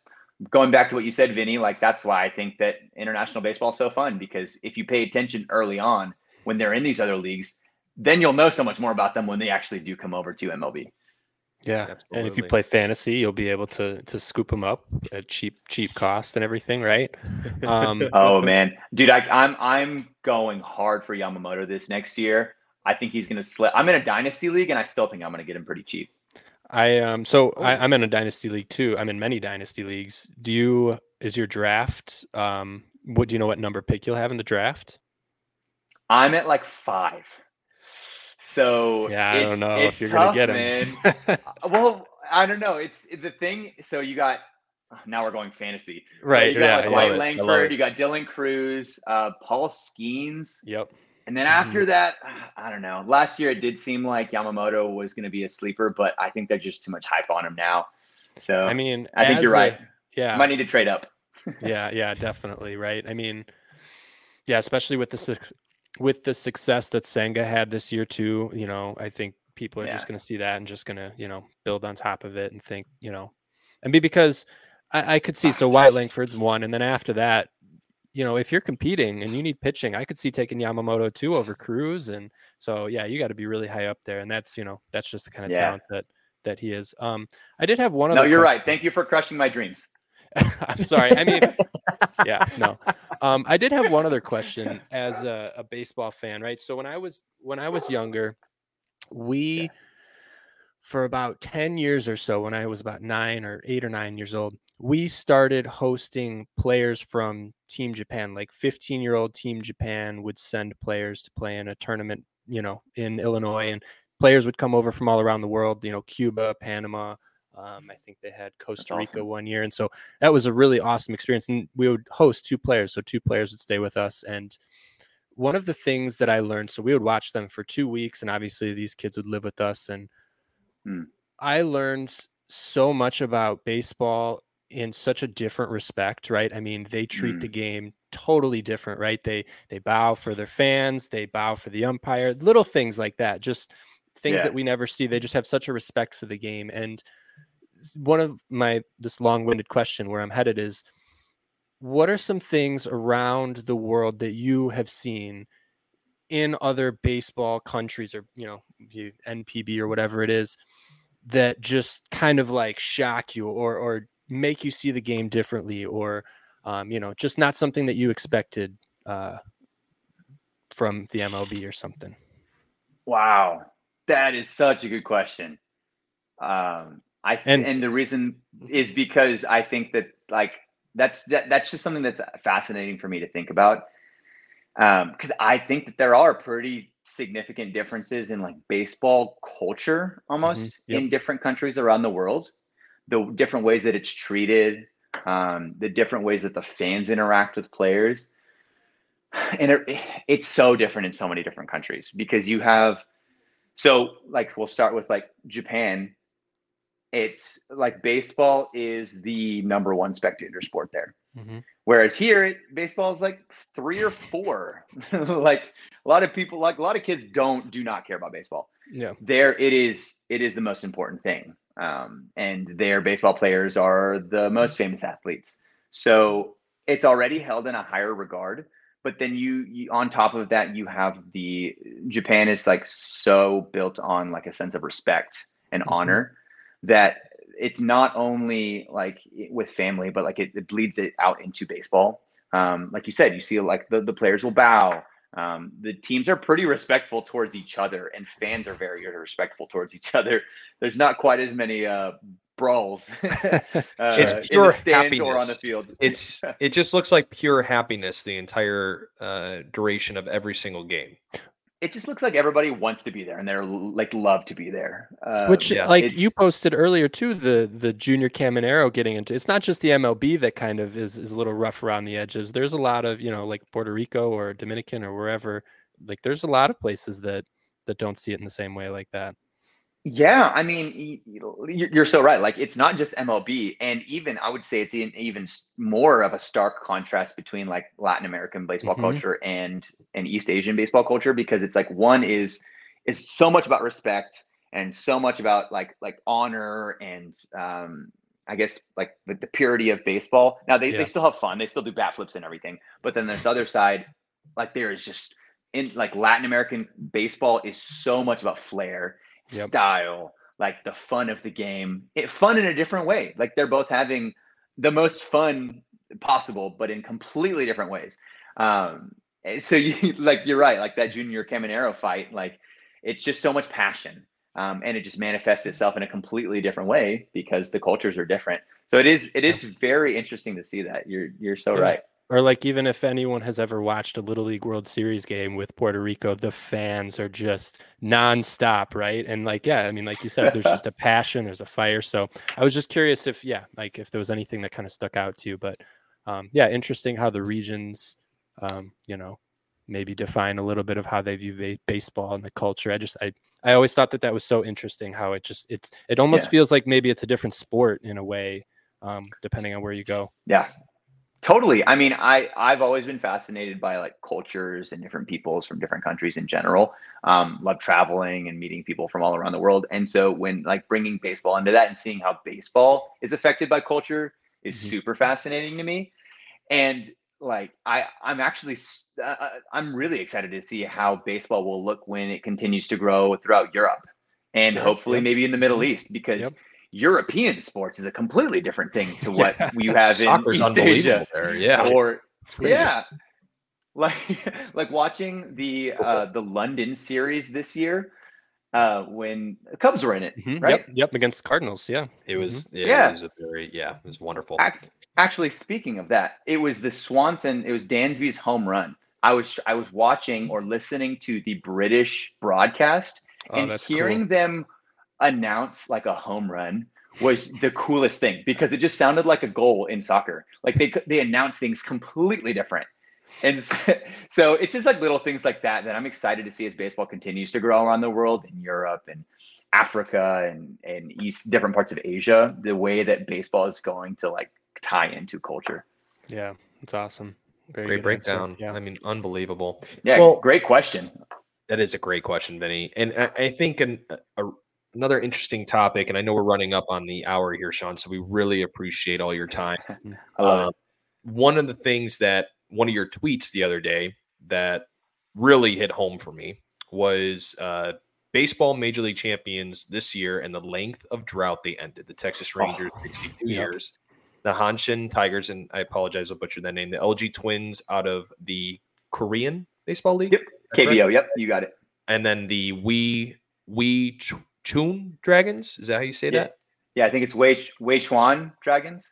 going back to what you said, Vinny. Like that's why I think that international baseball is so fun because if you pay attention early on when they're in these other leagues, then you'll know so much more about them when they actually do come over to MLB. Yeah, Absolutely. and if you play fantasy, you'll be able to to scoop them up at cheap cheap cost and everything, right? Um, (laughs) oh man, dude, I, I'm I'm going hard for Yamamoto this next year. I think he's going to slip. I'm in a dynasty league, and I still think I'm going to get him pretty cheap. I um so I, I'm in a dynasty league too. I'm in many dynasty leagues. Do you is your draft um what do you know what number pick you'll have in the draft? I'm at like five. So yeah, I don't know if you're tough, gonna get him. (laughs) well, I don't know. It's the thing. So you got now we're going fantasy. Right. You got yeah, like Wyatt Langford, you got Dylan Crews, uh, Paul Skenes. Yep. And then after mm-hmm. that, I don't know. Last year it did seem like Yamamoto was going to be a sleeper, but I think there's just too much hype on him now. So I mean, I think you're right. Yeah, might need to trade up. (laughs) yeah, yeah, definitely. Right. I mean, yeah, especially with the with the success that Senga had this year too. You know, I think people are yeah. just going to see that and just going to you know build on top of it and think you know, and be because I, I could see so Wyatt Langford's one, and then after that, you know, if you're competing and you need pitching, I could see taking Yamamoto too over Crews, and so yeah, you got to be really high up there, and that's you know that's just the kind of yeah. talent that that he is. Um, I did have one. No, you're question. right. Thank you for crushing my dreams. (laughs) I'm sorry. I mean, (laughs) yeah, no. Um, I did have one other question as a, a, baseball fan, right? So when I was when I was younger, we for about 10 years or so, when I was about nine or eight or nine years old, we started hosting players from Team Japan. Like 15 year old Team Japan would send players to play in a tournament, you know, in Illinois, and players would come over from all around the world, you know, Cuba, Panama, um, I think they had Costa Rica awesome. one year, and so that was a really awesome experience. And we would host two players, so two players would stay with us. And one of the things that I learned, so we would watch them for two weeks, and obviously these kids would live with us, and hmm. I learned so much about baseball in such a different respect, right? I mean, they treat mm. the game totally different, right? They they bow for their fans, they bow for the umpire, little things like that, just things yeah. that we never see. They just have such a respect for the game and one of my this long-winded question where I'm headed is what are some things around the world that you have seen in other baseball countries or you know NPB or whatever it is that just kind of like shock you or or make you see the game differently or um, you know just not something that you expected uh, from the MLB or something? Wow, that is such a good question. Um, I and, and the reason is because I think that like that's that, that's just something that's fascinating for me to think about. Um, because I think that there are pretty significant differences in like baseball culture almost mm-hmm. yep. in different countries around the world. The different ways that it's treated, um, the different ways that the fans interact with players. And it, it's so different in so many different countries because you have so like we'll start with like Japan it's like baseball is the number one spectator sport there. Mm-hmm. Whereas here, baseball is like three or four. (laughs) like a lot of people, like a lot of kids, don't do not care about baseball. Yeah, there it is. It is the most important thing, um, and their baseball players are the most famous athletes. So it's already held in a higher regard. But then you, you on top of that, you have the Japan is like so built on like a sense of respect and mm-hmm. honor that it's not only like with family, but like it, it bleeds it out into baseball. Um, like you said, you see like the, the players will bow. Um, the teams are pretty respectful towards each other, and fans are very respectful towards each other. There's not quite as many uh, brawls (laughs) uh, it's pure happiness. or on the field. It's (laughs) it just looks like pure happiness the entire uh, duration of every single game. It just looks like everybody wants to be there and they're like love to be there. Um, Which, yeah, like you posted earlier too, the the junior Caminero getting into. It's not just the MLB that kind of is is a little rough around the edges. There's a lot of you know, like Puerto Rico or Dominican or wherever. Like, there's a lot of places that that don't see it in the same way like that. Yeah, I mean, you're so right. Like, it's not just MLB, and even I would say it's in, even more of a stark contrast between like Latin American baseball Mhm. culture and and East Asian baseball culture because it's like one is is so much about respect and so much about like like honor and um I guess like the, the purity of baseball. Now they, Yeah. they still have fun, they still do bat flips and everything, but then this other side, like there is just in like Latin American baseball is so much about flair Yep. style, like the fun of the game. It fun in a different way. Like they're both having the most fun possible, but in completely different ways. Um, so you (laughs) like you're right, like that junior Caminero fight, like it's just so much passion. Um, and it just manifests itself in a completely different way because the cultures are different. So it is it is very interesting to see that. You're you're so Yeah. right. Or like even if anyone has ever watched a Little League World Series game with Puerto Rico, the fans are just nonstop, right? And like, yeah, I mean, like you said, there's just a (laughs) passion, there's a fire. So I was just curious if, yeah, like if there was anything that kind of stuck out to you. But um, yeah, interesting how the regions, um, you know, maybe define a little bit of how they view ba- baseball and the culture. I just, I, I always thought that that was so interesting how it just, it's, it almost Yeah. feels like maybe it's a different sport in a way, um, depending on where you go. Yeah. Totally. I mean, I I've always been fascinated by like cultures and different peoples from different countries in general. Um, love traveling and meeting people from all around the world. And so when like bringing baseball into that and seeing how baseball is affected by culture is Mhm. super fascinating to me. And like I I'm actually uh, uh, I'm really excited to see how baseball will look when it continues to grow throughout Europe and Sure. hopefully Yep. maybe in the Middle East because Yep. European sports is a completely different thing to (laughs) what Yeah. you have in Soccer's East unbelievable Asia there. Yeah. (laughs) or yeah like (laughs) like watching the uh the london series this year uh when the cubs were in it Mhm. right Yep. Yep. Against the Cardinals. Yeah. It was yeah, Yeah. it was a very yeah, it was wonderful. Ac- actually speaking of that it was the swanson it was dansby's home run i was i was watching or listening to the british broadcast Oh, and that's hearing cool. them announce like a home run was the coolest thing because it just sounded like a goal in soccer. Like they could- they announce things completely different, and s- (laughs) so it's just like little things like that that I'm excited to see as baseball continues to grow around the world in Europe and Africa and and east different parts of Asia. The way that baseball is going to like tie into culture. Yeah, it's awesome. Very Great good answer. breakdown. Yeah. I mean, unbelievable. Yeah, Well- great question. That is a great question, Vinny. And I, I think an, a, another interesting topic, and I know we're running up on the hour here, Shawn, so we really appreciate all your time. (laughs) Um, one of the things that one of your tweets the other day that really hit home for me was uh, baseball major league champions this year and the length of drought they ended. The Texas Rangers, 62 Yep. years. The Hanshin Tigers, and I apologize, I butchered that name. The LG Twins out of the Korean Baseball League. Yep. Is that correct? KBO. Yep, you got it. And then the Wee Wee Ch- Chun Dragons. Is that how you say Yeah. that? Yeah, I think it's Wei Wei Chuan Dragons.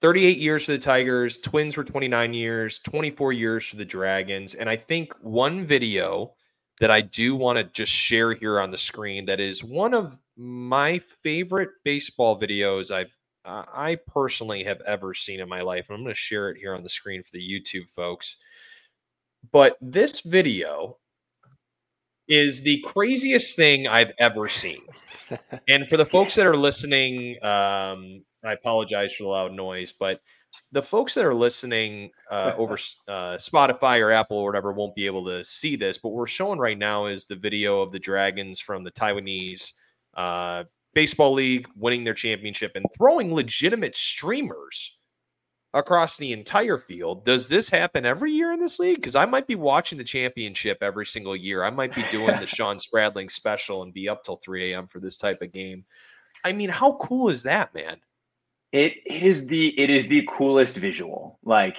38 years for the Tigers, Twins were 29 years, 24 years for the Dragons. And I think one video that I do want to just share here on the screen that is one of my favorite baseball videos I've uh, I personally have ever seen in my life. And I'm going to share it here on the screen for the YouTube folks. But this video is the craziest thing I've ever seen. and for the folks that are listening, um, I apologize for the loud noise, but the folks that are listening uh, over uh, Spotify or Apple or whatever won't be able to see this. But what we're showing right now is the video of the Dragons from the Taiwanese uh, baseball league winning their championship and throwing legitimate streamers across the entire field. Does this happen every year in this league? Because I might be watching the championship every single year. I might be doing the (laughs) Shawn Spradling special and be up till 3 a.m. for this type of game. I mean, how cool is that, man? It it is the it is the coolest visual. Like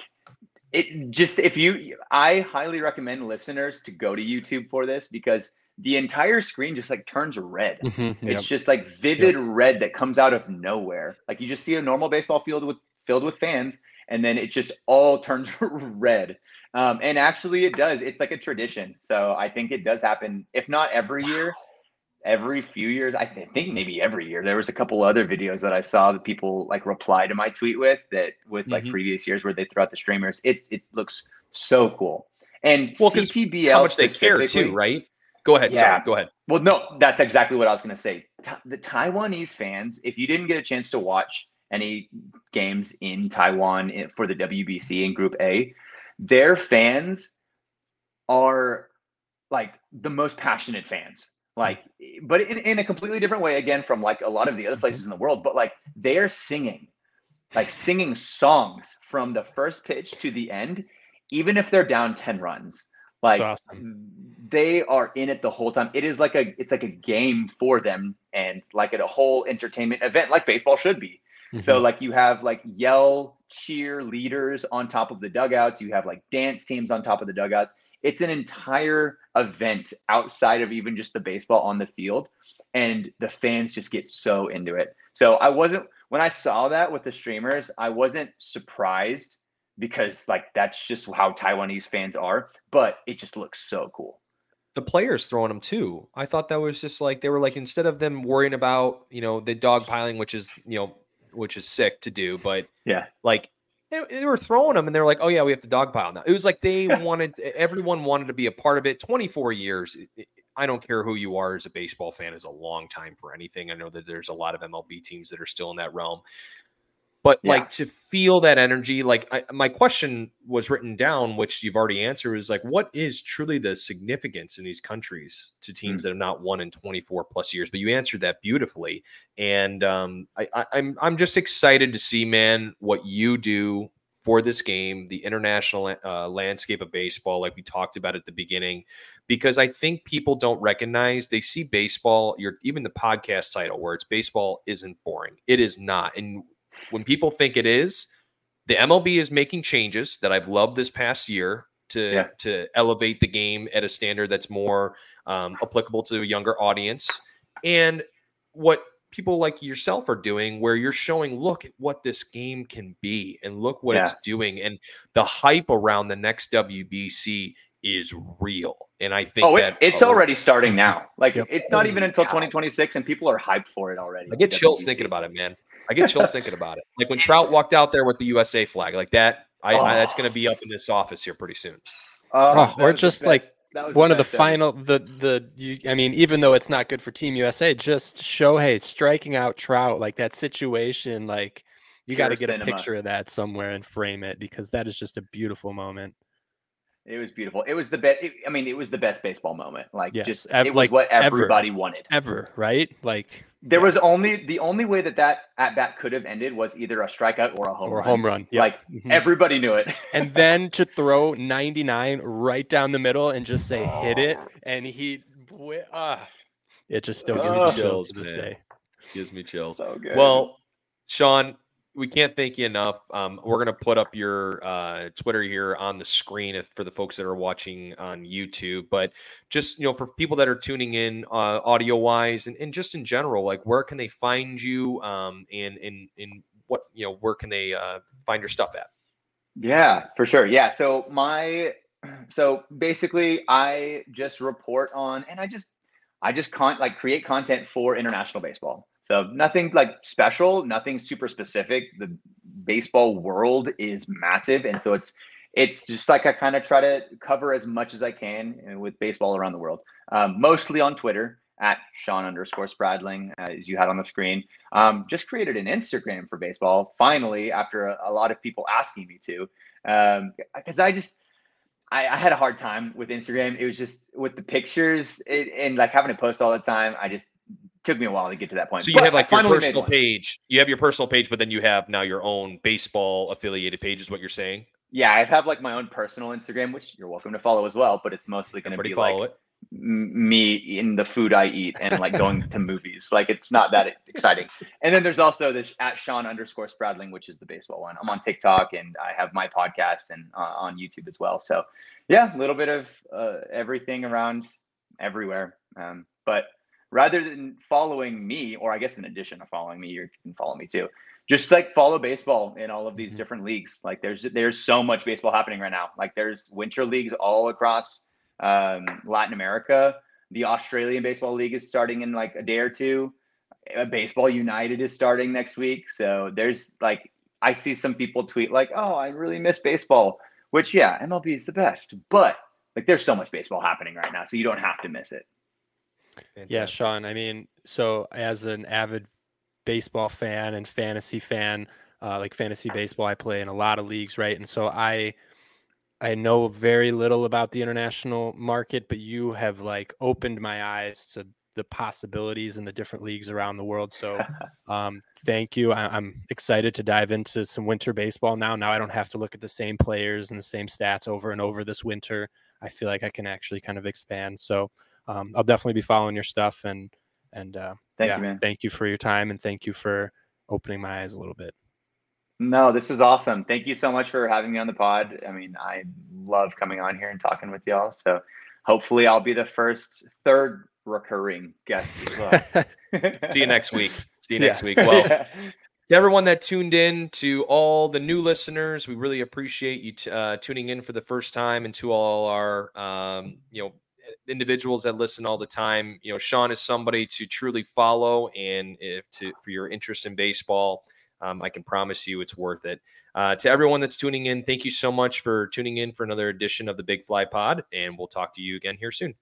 it just if you I highly recommend listeners to go to YouTube for this because the entire screen just like turns red. Mhm, It's yep. just like vivid red that comes out of nowhere. Like you just see a normal baseball field with filled with fans, and then it just all turns (laughs) red. Um, and actually, it does. It's like a tradition. So I think it does happen, if not every year, every few years. I th- think maybe every year. There was a couple other videos that I saw that people like reply to my tweet with that with like Mhm. previous years where they throw out the streamers. It it looks so cool. And Well, CPBL How much they care too, right? Go ahead. Sorry, Yeah. go ahead. well, no, that's exactly what I was going to say. The Taiwanese fans, if you didn't get a chance to watch any games in Taiwan for the WBC in Group A, their fans are like the most passionate fans. Like, but in, in a completely different way, again, from like a lot of the other mm-hmm. places in the world, but like they're singing, like singing songs from the first pitch to the end, even if they're down 10 runs. Like, awesome. they are in it the whole time. It is like a it's like a game for them and like at a whole entertainment event like baseball should be. So Mhm. like you have like yell cheer leaders on top of the dugouts, you have like dance teams on top of the dugouts. It's an entire event outside of even just the baseball on the field and the fans just get so into it. So I wasn't when I saw that with the streamers, I wasn't surprised because like that's just how Taiwanese fans are, but it just looks so cool. the players throwing them too. I thought that was just like they were like instead of them worrying about you know the dog piling, which is you know which is sick to do, but Yeah. like they, they were throwing them and they were like, oh yeah, we have to dog pile now. It was like they (laughs) wanted everyone wanted to be a part of it. Twenty four years. I don't care who you are as a baseball fan, is a long time for anything. I know that there's a lot of MLB teams that are still in that realm. But Yeah. like to feel that energy, like I, my question was written down, which you've already answered, is like, what is truly the significance in these countries to teams that have not won in 24 plus years? But you answered that beautifully, and um, I, I, I'm I'm just excited to see, man, what you do for this game, the international uh, landscape of baseball, like we talked about at the beginning, because I think people don't recognize they see baseball. Your even the podcast title where it's baseball isn't boring. It is not, and when people think it is, the MLB is making changes that I've loved this past year to Yeah. to elevate the game at a standard that's more um, applicable to a younger audience. And what people like yourself are doing, where you're showing, look at what this game can be, and look what it's doing, and the hype around the next WBC is real. And I think Oh, it, that it's already starting now. Like Yep. it's not even until 2026, and people are hyped for it already. I get chills WBC. thinking about it, man. I get chills thinking about it. Like when Trout walked out there with the USA flag, like that. I, I that's going to oh. be up in this office here pretty soon. Oh, Oh, or just like best- that was one of the best ever. final the the you i mean even though it's not good for team usa just shohei striking out trout like that situation like you got to get cinema. a picture of that somewhere and frame it because that is just a beautiful moment It was beautiful. It was the best. I mean, it was the best baseball moment. Like Yes, just ev- it was like, what ever. everybody wanted. ever right like There Yeah. was only the only way that that at bat could have ended was either a strikeout or a home or a run. home run Yep. Like Mhm. everybody knew it. (laughs) and then to throw 99 right down the middle and just say hit it and he wi- ah, it just still gives me Oh. chills Chills, to this man. day Gives me chills. so good. Well, Shawn, we can't thank you enough. Um, we're gonna put up your uh, Twitter here on the screen if, for the folks that are watching on YouTube. But just you know, for people that are tuning in uh, audio wise and, and just in general, like where can they find you? Um, and in in what you know, where can they uh, find your stuff at? Yeah, for sure. Yeah. So my (clears throat) so basically I just report on and I just I just con like create content for international baseball. So nothing like special, nothing super specific. The baseball world is massive and so it's it's just like I kind of try to cover as much as I can with baseball around the world. Um, mostly on Twitter at Shawn underscore Spradling, uh, as you had on the screen. Um, just created an Instagram for baseball finally after a, a lot of people asking me to, because I just I, I had a hard time with Instagram. It was just with the pictures it, and like having to post all the time. I just took me a while to get to that point. So you But have like your personal page. You have your personal page, but then you have now your own baseball affiliated page. Is what you're saying? Yeah, I have like my own personal Instagram, which you're welcome to follow as well. But it's mostly going to be follow like it. Me in the food I eat and like going to (laughs) movies. Like it's not that exciting. And then there's also this at Shawn underscore Spradling, which is the baseball one. I'm on TikTok and I have my podcast and uh, on YouTube as well. So yeah, a little bit of uh, everything around everywhere. Um, but rather than following me, or I guess in addition to following me, you can follow me too. Just like follow baseball in all of these mm-hmm. different leagues. Like there's there's so much baseball happening right now. Like there's winter leagues all across um, Latin America. The Australian Baseball League is starting in like a day or two. Uh, baseball United is starting next week. So there's like I see some people tweet like, "Oh, I really miss baseball," which yeah, MLB is the best, but like there's so much baseball happening right now, so you don't have to miss it. Yeah, Shawn. I mean, so as an avid baseball fan and fantasy fan, uh, like fantasy baseball, I play in a lot of leagues, right? And so I I know very little about the international market, but you have like opened my eyes to the possibilities in the different leagues around the world. So, (laughs) um, thank you. I, am excited to dive into some winter baseball now. Now I don't have to look at the same players and the same stats over and over this winter. I feel like I can actually kind of expand. So, um, I'll definitely be following your stuff and and uh, thank yeah, you, man. Thank you for your time and thank you for opening my eyes a little bit. No, this was awesome. Thank you so much for having me on the pod. I mean, I love coming on here and talking with y'all. So hopefully I'll be the first third recurring guest as well. (laughs) See you next week. See you next yeah. week. Well, (laughs) yeah. to everyone that tuned in, to all the new listeners, we really appreciate you t- uh, tuning in for the first time, and to all our um, you know individuals that listen all the time. You know, Shawn is somebody to truly follow, and if to for your interest in baseball um, I can promise you it's worth it. Uh, to everyone that's tuning in, thank you so much for tuning in for another edition of the Big Fly Pod, and we'll talk to you again here soon.